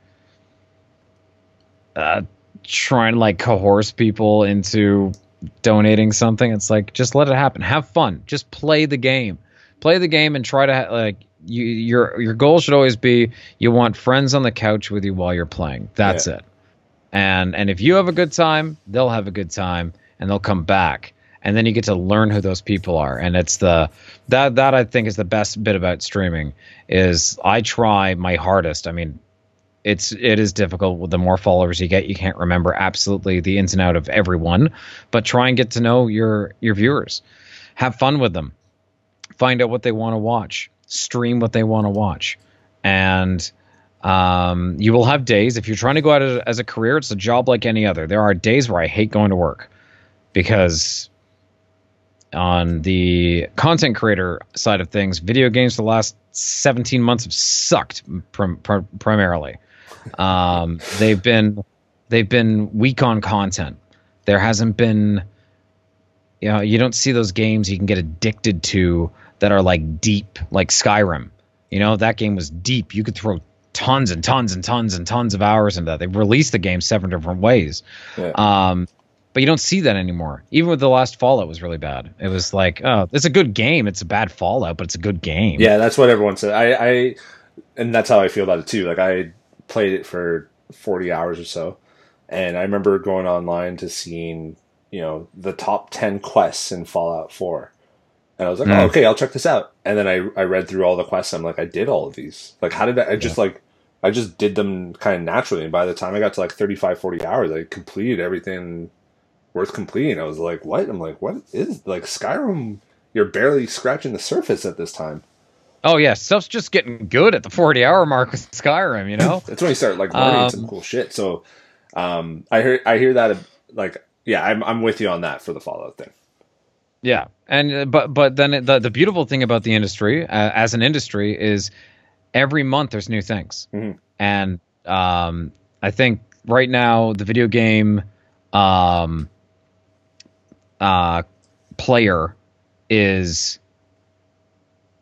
uh trying to like coerce people into donating something. It's like just let it happen. Have fun. Just play the game. Play the game and try to like you your your goal should always be you want friends on the couch with you while you're playing. That's Yeah. it. And and if you have a good time, they'll have a good time and they'll come back. And then you get to learn who those people are. And it's the that that I think is the best bit about streaming is I try my hardest. I mean, it's it is difficult. With the more followers you get, you can't remember absolutely the ins and out of everyone, but try and get to know your your viewers. Have fun with them. Find out what they want to watch. Stream what they want to watch, and um, you will have days if you're trying to go out as a career. It's a job like any other. There are days where I hate going to work because on the content creator side of things, video games the last 17 months have sucked prim- prim- primarily. Um, they've been they've been weak on content. There hasn't been you know, you don't see those games you can get addicted to that are like deep, like Skyrim. You know, that game was deep. You could throw tons and tons and tons and tons of hours into that. They released the game seven different ways. Yeah. Um, but you don't see that anymore. Even with the last Fallout was really bad. It was like, oh, it's a good game. It's a bad Fallout, but it's a good game. Yeah, that's what everyone said. I, I and that's how I feel about it too. Like I played it for 40 hours or so. And I remember going online to seeing, you know, the top 10 quests in Fallout 4. And I was like, mm. oh, okay, I'll check this out. And then I, I read through all the quests. I'm like, I did all of these. Like, how did I, I just yeah. like, I just did them kind of naturally. And by the time I got to like 35, 40 hours, I completed everything worth completing. I was like, what? I'm like, what is like Skyrim? You're barely scratching the surface at this time. Oh yeah, stuff's just getting good at the 40 hour mark with Skyrim. You know, that's when you start like learning um, some cool shit. So, um, I hear I hear that like yeah, I'm I'm with you on that for the Fallout thing. Yeah, and uh, but but then the the beautiful thing about the industry uh, as an industry is every month there's new things, mm-hmm. and um, I think right now the video game um, uh, player is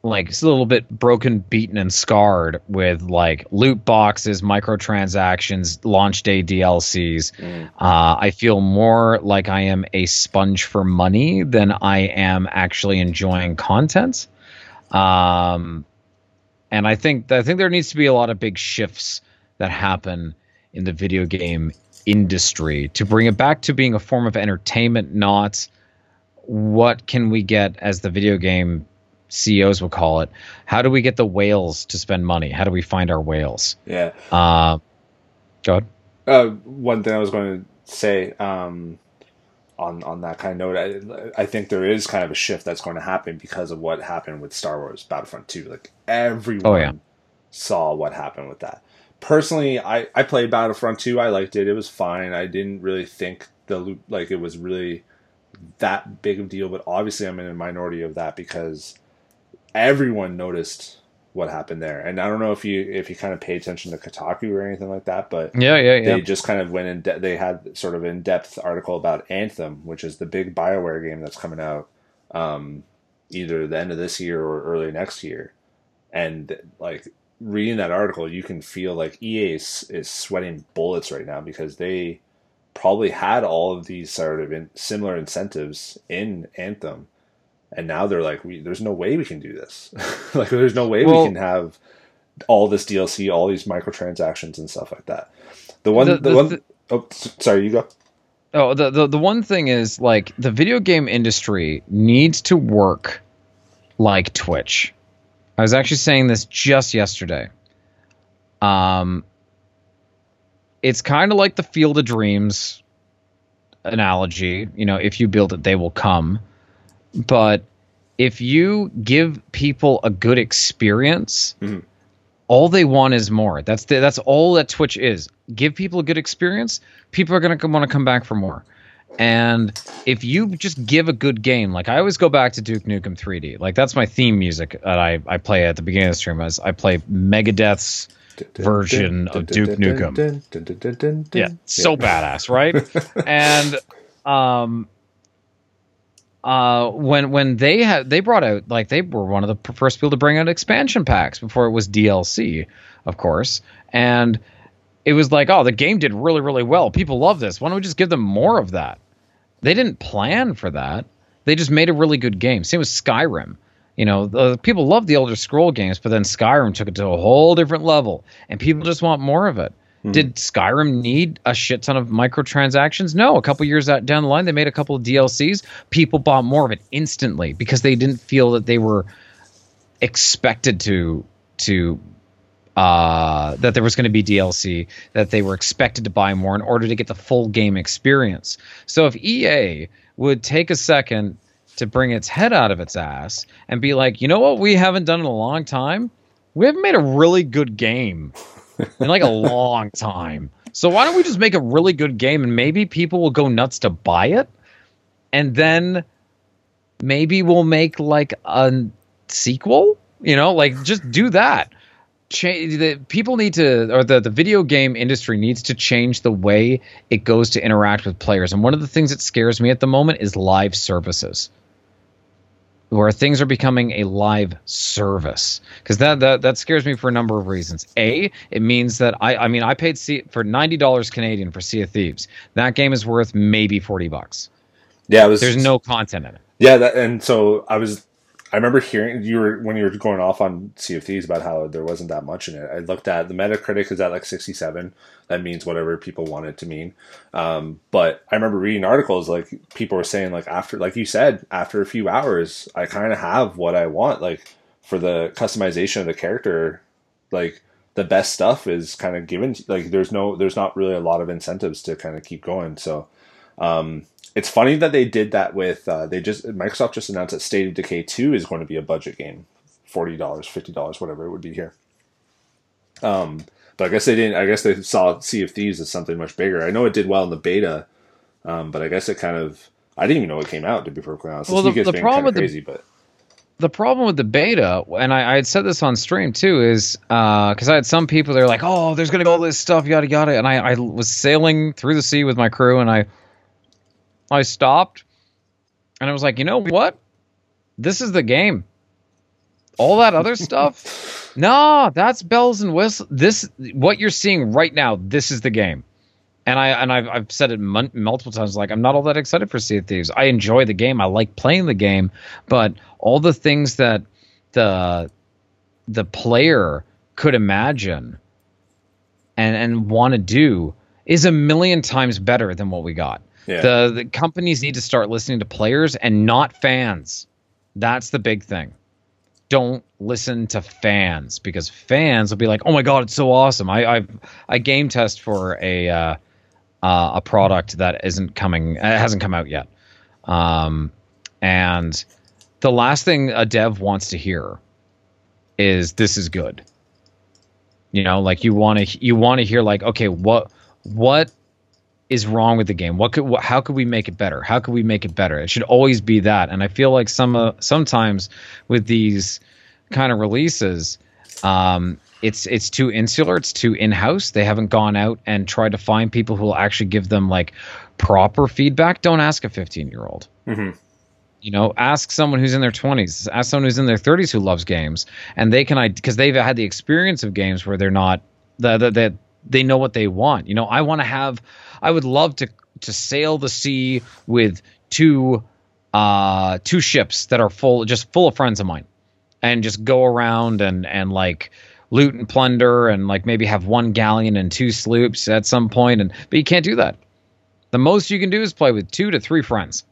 like it's a little bit broken, beaten, and scarred with like loot boxes, microtransactions, launch day DLCs. Mm. Uh, I feel more like I am a sponge for money than I am actually enjoying content. Um, and I think I think there needs to be a lot of big shifts that happen in the video game industry to bring it back to being a form of entertainment, not what can we get as the video game CEOs would call it. How do we get the whales to spend money? How do we find our whales? Yeah. Uh, go ahead. Uh, one thing I was going to say um, on on that kind of note, I, I think there is kind of a shift that's going to happen because of what happened with Star Wars Battlefront 2. Like everyone oh, yeah. saw what happened with that. Personally, I, I played Battlefront 2. I liked it. It was fine. I didn't really think the loop like it was really that big of a deal, but obviously I'm in a minority of that because everyone noticed what happened there. And I don't know if you if you kind of pay attention to Kotaku or anything like that, but yeah, yeah, yeah. They just kind of went in. De- they had sort of in depth article about Anthem, which is the big Bioware game that's coming out um, either the end of this year or early next year. And like reading that article, you can feel like EA is, is sweating bullets right now because they probably had all of these sort of in, similar incentives in Anthem and now they're like, we, there's no way we can do this. like, there's no way well, we can have all this DLC, all these microtransactions and stuff like that. The one, the, the, the one. The, oh, sorry, you go. Oh, the, the the one thing is like the video game industry needs to work like Twitch. I was actually saying this just yesterday. Um, it's kind of like the Field of Dreams analogy. You know, if you build it, they will come but if you give people a good experience, mm-hmm. all they want is more. That's the, that's all that Twitch is. Give people a good experience, people are going to want to come back for more. And if you just give a good game, like I always go back to Duke Nukem 3D. Like that's my theme music that I, I play at the beginning of the stream. As I play Megadeth's version of Duke Nukem. Yeah, so badass, right? and um, uh, when when they had they brought out like they were one of the first people to bring out expansion packs before it was DLC, of course, and it was like, oh, the game did really really well. People love this. Why don't we just give them more of that? They didn't plan for that. They just made a really good game. Same with Skyrim. You know, the, people love the Elder Scroll games, but then Skyrim took it to a whole different level, and people just want more of it. Hmm. Did Skyrim need a shit ton of microtransactions? No. A couple years out down the line, they made a couple of DLCs. People bought more of it instantly because they didn't feel that they were expected to to uh, that there was going to be DLC, that they were expected to buy more in order to get the full game experience. So if EA would take a second to bring its head out of its ass and be like, you know what, we haven't done in a long time? We haven't made a really good game in like a long time. So why don't we just make a really good game and maybe people will go nuts to buy it? And then maybe we'll make like a sequel? You know, like just do that change the people need to or the, the video game industry needs to change the way it goes to interact with players and one of the things that scares me at the moment is live services where things are becoming a live service. Because that, that that scares me for a number of reasons. A it means that i i mean i paid C, for $90 canadian for sea of thieves. That game is worth maybe 40 bucks. Yeah was, there's no content in it. Yeah that, and so i was I remember hearing you were when you were going off on Thieves about how there wasn't that much in it. I looked at the Metacritic is at like sixty seven. That means whatever people want it to mean. Um, but I remember reading articles like people were saying like after like you said after a few hours I kind of have what I want like for the customization of the character like the best stuff is kind of given like there's no there's not really a lot of incentives to kind of keep going so um it's funny that they did that with uh, they just Microsoft just announced that State of Decay two is going to be a budget game, forty dollars, fifty dollars, whatever it would be here. Um, but I guess they didn't. I guess they saw Sea of Thieves as something much bigger. I know it did well in the beta, um, but I guess it kind of I didn't even know it came out. To be perfectly honest, well, the, the problem with crazy, the, but the problem with the beta, and I, I had said this on stream too, is because uh, I had some people that are like, "Oh, there's going to be all this stuff, yada yada," and I, I was sailing through the sea with my crew, and I I stopped and I was like, you know what? This is the game. All that other stuff, nah, that's bells and whistles. This, what you're seeing right now, this is the game. And I and I've, I've said it m- multiple times. Like I'm not all that excited for Sea of Thieves. I enjoy the game. I like playing the game, but all the things that the the player could imagine and and want to do is a million times better than what we got. The, the companies need to start listening to players and not fans. That's the big thing. Don't listen to fans because fans will be like, "Oh my god, it's so awesome!" I I, I game test for a uh, uh, a product that isn't coming, it hasn't come out yet, um, and the last thing a dev wants to hear is this is good. You know, like you want to you want to hear like, okay, what what is wrong with the game? What could what, how could we make it better? How could we make it better? It should always be that. And I feel like some uh, sometimes with these kind of releases, um, it's it's too insular, it's too in house. They haven't gone out and tried to find people who will actually give them like proper feedback. Don't ask a 15 year old. Mm-hmm. You know, ask someone who's in their 20s, ask someone who's in their 30s who loves games, and they can because they've had the experience of games where they're not that the, the, they know what they want. You know, I want to have I would love to to sail the sea with two uh two ships that are full just full of friends of mine and just go around and and like loot and plunder and like maybe have one galleon and two sloops at some point and but you can't do that. The most you can do is play with two to three friends.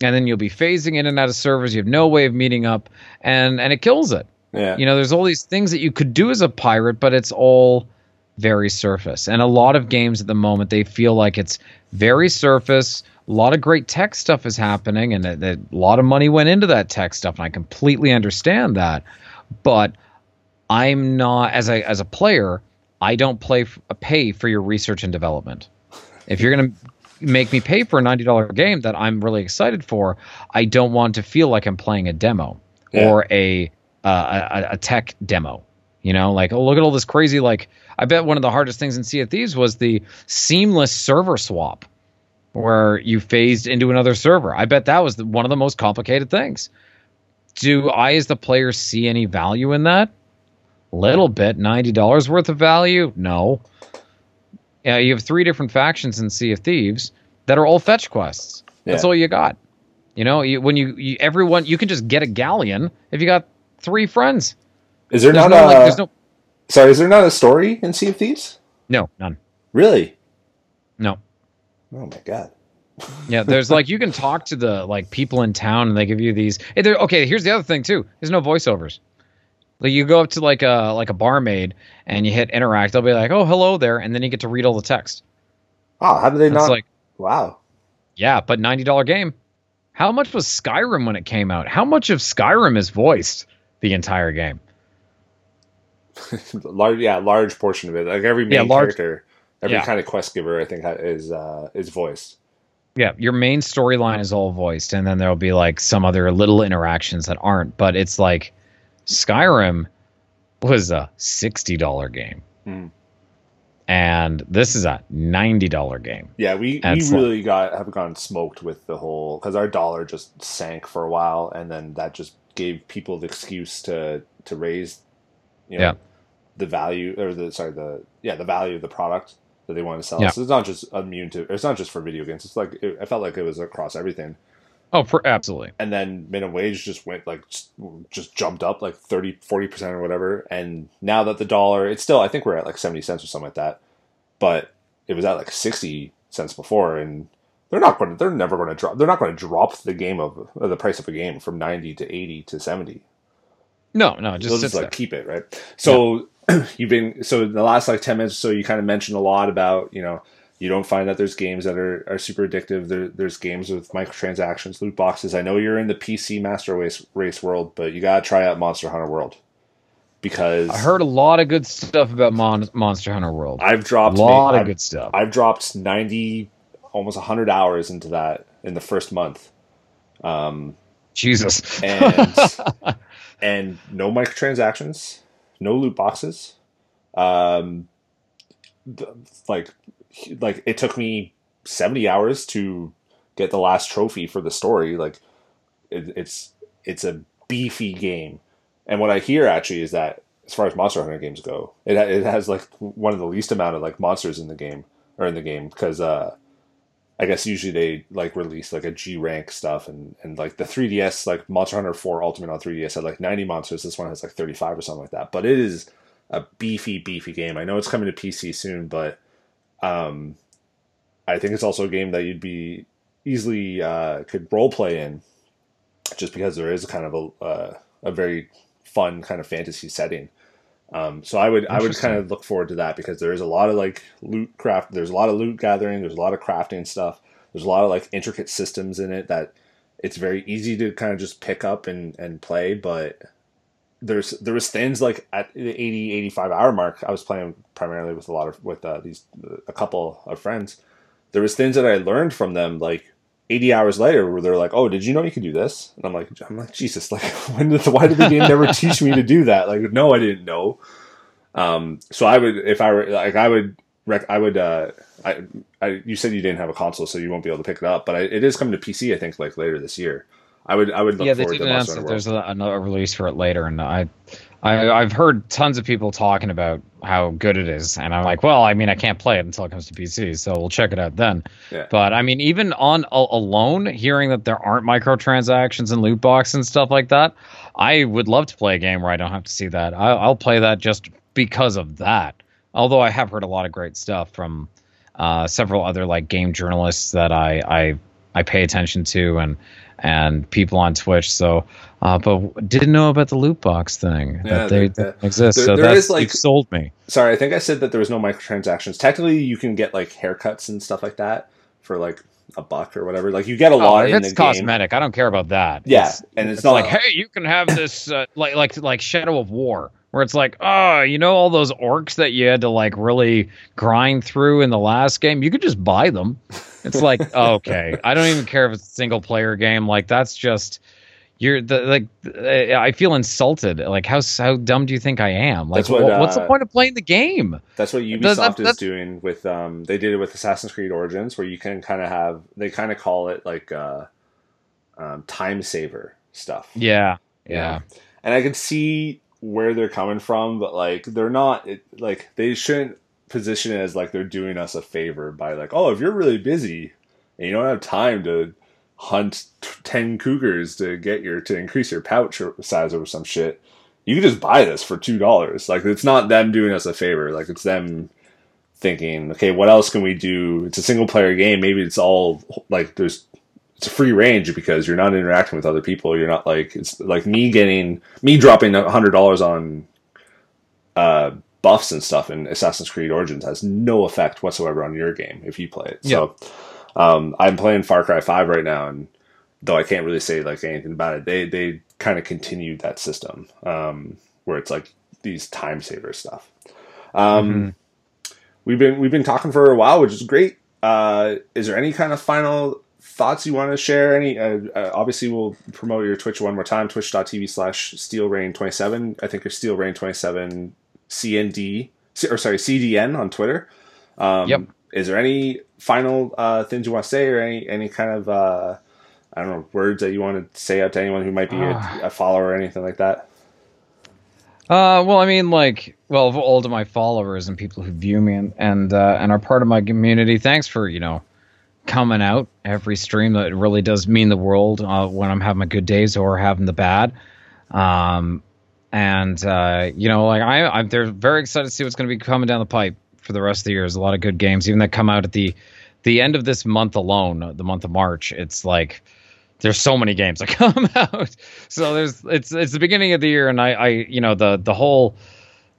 And then you'll be phasing in and out of servers. You have no way of meeting up and and it kills it. Yeah. You know, there's all these things that you could do as a pirate, but it's all very surface. And a lot of games at the moment, they feel like it's very surface. A lot of great tech stuff is happening, and a, a lot of money went into that tech stuff, and I completely understand that. But I'm not as a as a player. I don't play pay for your research and development. If you're gonna make me pay for a ninety dollar game that I'm really excited for, I don't want to feel like I'm playing a demo yeah. or a, uh, a a tech demo. You know, like oh look at all this crazy like I bet one of the hardest things in Sea of Thieves was the seamless server swap, where you phased into another server. I bet that was the, one of the most complicated things. Do I, as the player, see any value in that? Little bit, ninety dollars worth of value? No. Yeah, you have three different factions in Sea of Thieves that are all fetch quests. Yeah. That's all you got. You know, you, when you, you, everyone you can just get a galleon if you got three friends. Is there there's not no, a like, there's no Sorry, is there not a story in Sea of Thieves? No, none. Really? No. Oh my god. yeah, there's like you can talk to the like people in town and they give you these. Hey, okay, here's the other thing too. There's no voiceovers. Like you go up to like a like a barmaid and you hit interact, they'll be like, "Oh, hello there," and then you get to read all the text. Oh, how do they It's not? like, wow. yeah, but ninety dollar game. How much was Skyrim when it came out? How much of Skyrim is voiced the entire game? large, yeah, large portion of it. Like every main Yeah, large- character, every Yeah. kind of quest giver, I think is uh, is voiced. Yeah, your main storyline is all voiced, and then there'll be like some other little interactions that aren't. But it's like Skyrim was a sixty dollar game, Mhm. and this is a ninety dollar game. Yeah, we, we really got have gone smoked with the whole because our dollar just sank for a while, and then that just gave people the excuse to to raise, you know, Yeah. The value or the sorry the yeah the value of the product that they want to sell. Yeah. So it's not just immune to. It's not just for video games. It's like it, I felt like it was across everything. Oh, for, absolutely. and then minimum wage just went like just, just jumped up like 30 40% or whatever and now that the dollar it's still i think we're at like 70 cents or something like that but it was at like 60 cents before and they're not going to they're never going to drop they're not going to drop the game of the price of a game from 90 to 80 to 70 No, no, just just like there. keep it right so you've been so in the last like 10 minutes or so you kind of mentioned a lot about you know you don't find that there's games that are, are super addictive there, there's games with microtransactions loot boxes i know you're in the pc master race race world but you gotta try out monster hunter world because I heard a lot of good stuff about Mon- Monster Hunter World. i've dropped A lot of I've, good stuff. I've dropped 90 almost 100 hours into that in the first month um, Jesus. and and no microtransactions, no loot boxes. Um, like like it took me seventy hours to get the last trophy for the story. Like it, it's it's a beefy game, and what I hear actually is that as far as Monster Hunter games go, it it has like one of the least amount of like monsters in the game or in the game because uh I guess usually they like release like a G rank stuff and and like the 3DS like Monster Hunter 4 Ultimate on 3DS had like 90 monsters. This one has like 35 or something like that. But it is a beefy beefy game. I know it's coming to PC soon, but um I think it's also a game that you'd be easily uh could role play in just because there is kind of a uh, a very fun kind of fantasy setting. Um, so I would I would kind of look forward to that because there is a lot of like loot craft. There's a lot of loot gathering. There's a lot of crafting stuff. There's a lot of like intricate systems in it that it's very easy to kind of just pick up and and play. But there's there was things like at the 80 85 hour mark. I was playing primarily with a lot of with uh, these a couple of friends. There was things that I learned from them like 80 hours later where they're like, "Oh, did you know you could do this?" And I'm like, "I'm like Jesus, like when did the, why did the game never teach me to do that?" Like, no, I didn't know. Um, so I would if I were like I would rec- I would uh I, I you said you didn't have a console so you won't be able to pick it up, but I, it is coming to PC I think like later this year. I would I would look yeah, they forward did to announce that there's a, another release for it later, and I, I, I've heard tons of people talking about how good it is, and I'm like, well, I mean, I can't play it until it comes to PC, so we'll check it out then. Yeah. But I mean, even on a- alone, hearing that there aren't microtransactions and loot boxes and stuff like that, I would love to play a game where I don't have to see that. I, I'll play that just because of that. Although I have heard a lot of great stuff from uh, several other like game journalists that I I I pay attention to and and people on Twitch. So, uh, but didn't know about the loot box thing Yeah, that they that exist. there- so there that's is, like- sold me. Sorry, I think I said that there was no microtransactions. Technically, you can get like haircuts and stuff like that for like a buck or whatever. Like you get a Oh, lot if in it's the game. cosmetic, I don't care about that. Yeah, It's- and it's, it's not like, hey, you can have this, uh, like like like Shadow of War, where it's like, oh, you know, all those orcs that you had to like really grind through in the last game, you could just buy them. It's like, okay, I don't even care if it's a single player game. Like that's just you're the like. uh, I feel insulted. Like how how dumb do you think I am? Like That's what, wha- what's the uh, point of playing the game? That's what Ubisoft that- is that's- doing with um they did it with Assassin's Creed Origins where you can kind of have they kind of call it like uh um, time saver stuff. Yeah, yeah. And I can see where they're coming from, but like they're not it, like they shouldn't position it as like they're doing us a favor by like, "Oh, if you're really busy and you don't have time to hunt t- 10 cougars to get your to increase your pouch size or some shit, you can just buy this for $2." Like it's not them doing us a favor, like it's them thinking, okay, what else can we do? It's a single player game. Maybe it's all like there's it's a free range because you're not interacting with other people. You're not like it's like me getting me dropping a hundred dollars on uh, buffs and stuff in Assassin's Creed Origins has no effect whatsoever on your game if you play it. So um, I'm playing Far Cry Five right now, and though I can't really say like anything about it, they they kind of continued that system um, where it's like these time saver stuff. Um, mm-hmm. We've been we've been talking for a while, which is great. Uh, is there any kind of final thoughts you want to share? Any? Uh, uh, obviously, we'll promote your Twitch one more time. Twitch.tv slash SteelRain27. I think you're SteelRain27 CND or sorry CDN on Twitter. Um, yep. Is there any final uh, things you want to say, or any any kind of uh, I don't know words that you want to say out to anyone who might be a, ah. a follower or anything like that? Uh, well, I mean, like, well, all of my followers and people who view me and and uh, and are part of my community. Thanks for you know coming out every stream. That really does mean the world uh, when I'm having my good days or having the bad. Um, and uh, you know, like I, I'm, they're very excited to see what's going to be coming down the pipe for the rest of the year. A lot of good games, even that come out at the the end of this month alone, the month of March. It's like there's so many games that come out. So there's it's it's the beginning of the year, and I, I you know the the whole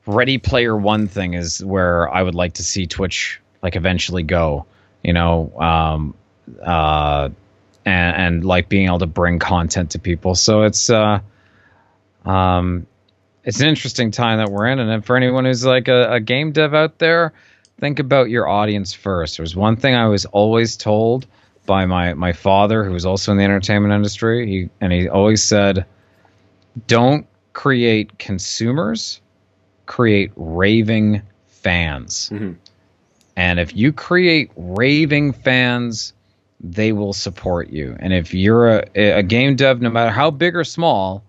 Ready Player One thing is where I would like to see Twitch like eventually go. You know, um, uh, and, and like being able to bring content to people. So it's uh, um, it's an interesting time that we're in. And for anyone who's like a, a game dev out there, think about your audience first. There's one thing I was always told by my my father, who was also in the entertainment industry. He and he always said, "Don't create consumers, create raving fans." Mm-hmm. And if you create raving fans, they will support you. And if you're a, a game dev, no matter how big or small,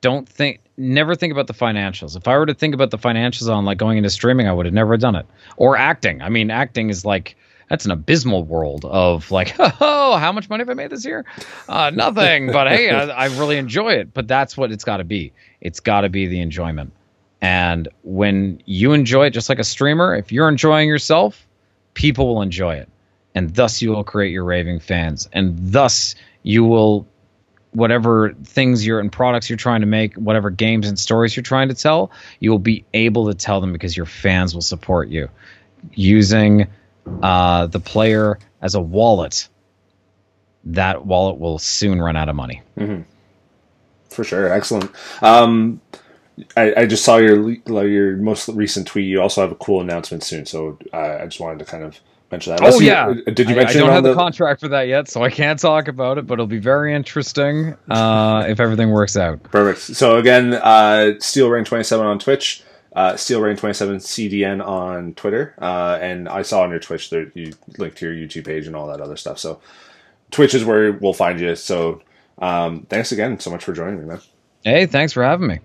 don't think never think about the financials. If I were to think about the financials on like going into streaming, I would have never done it. Or acting. I mean, acting is like that's an abysmal world of like, oh, how much money have I made this year? Uh, nothing. but hey, I, I really enjoy it. But that's what it's got to be. It's got to be the enjoyment. And when you enjoy it, just like a streamer, if you're enjoying yourself, people will enjoy it. And thus you will create your raving fans. And thus you will whatever things you're and products you're trying to make, whatever games and stories you're trying to tell, you will be able to tell them because your fans will support you. Using uh, the player as a wallet, that wallet will soon run out of money. Mm-hmm. For sure, excellent. Um, I, I, just saw your your most recent tweet. You also have a cool announcement soon, so uh, I just wanted to kind of mention that. Unless oh yeah, you, did you mention? I, I don't have the... the... contract for that yet, so I can't talk about it. But it'll be very interesting uh, if everything works out. Perfect. So again, uh, Steel Rain twenty seven on Twitch, uh, Steel Rain twenty seven CDN on Twitter, uh, and I saw on your Twitch that you linked to your YouTube page and all that other stuff. So Twitch is where we'll find you. So um, thanks again so much for joining me, man. Hey, thanks for having me.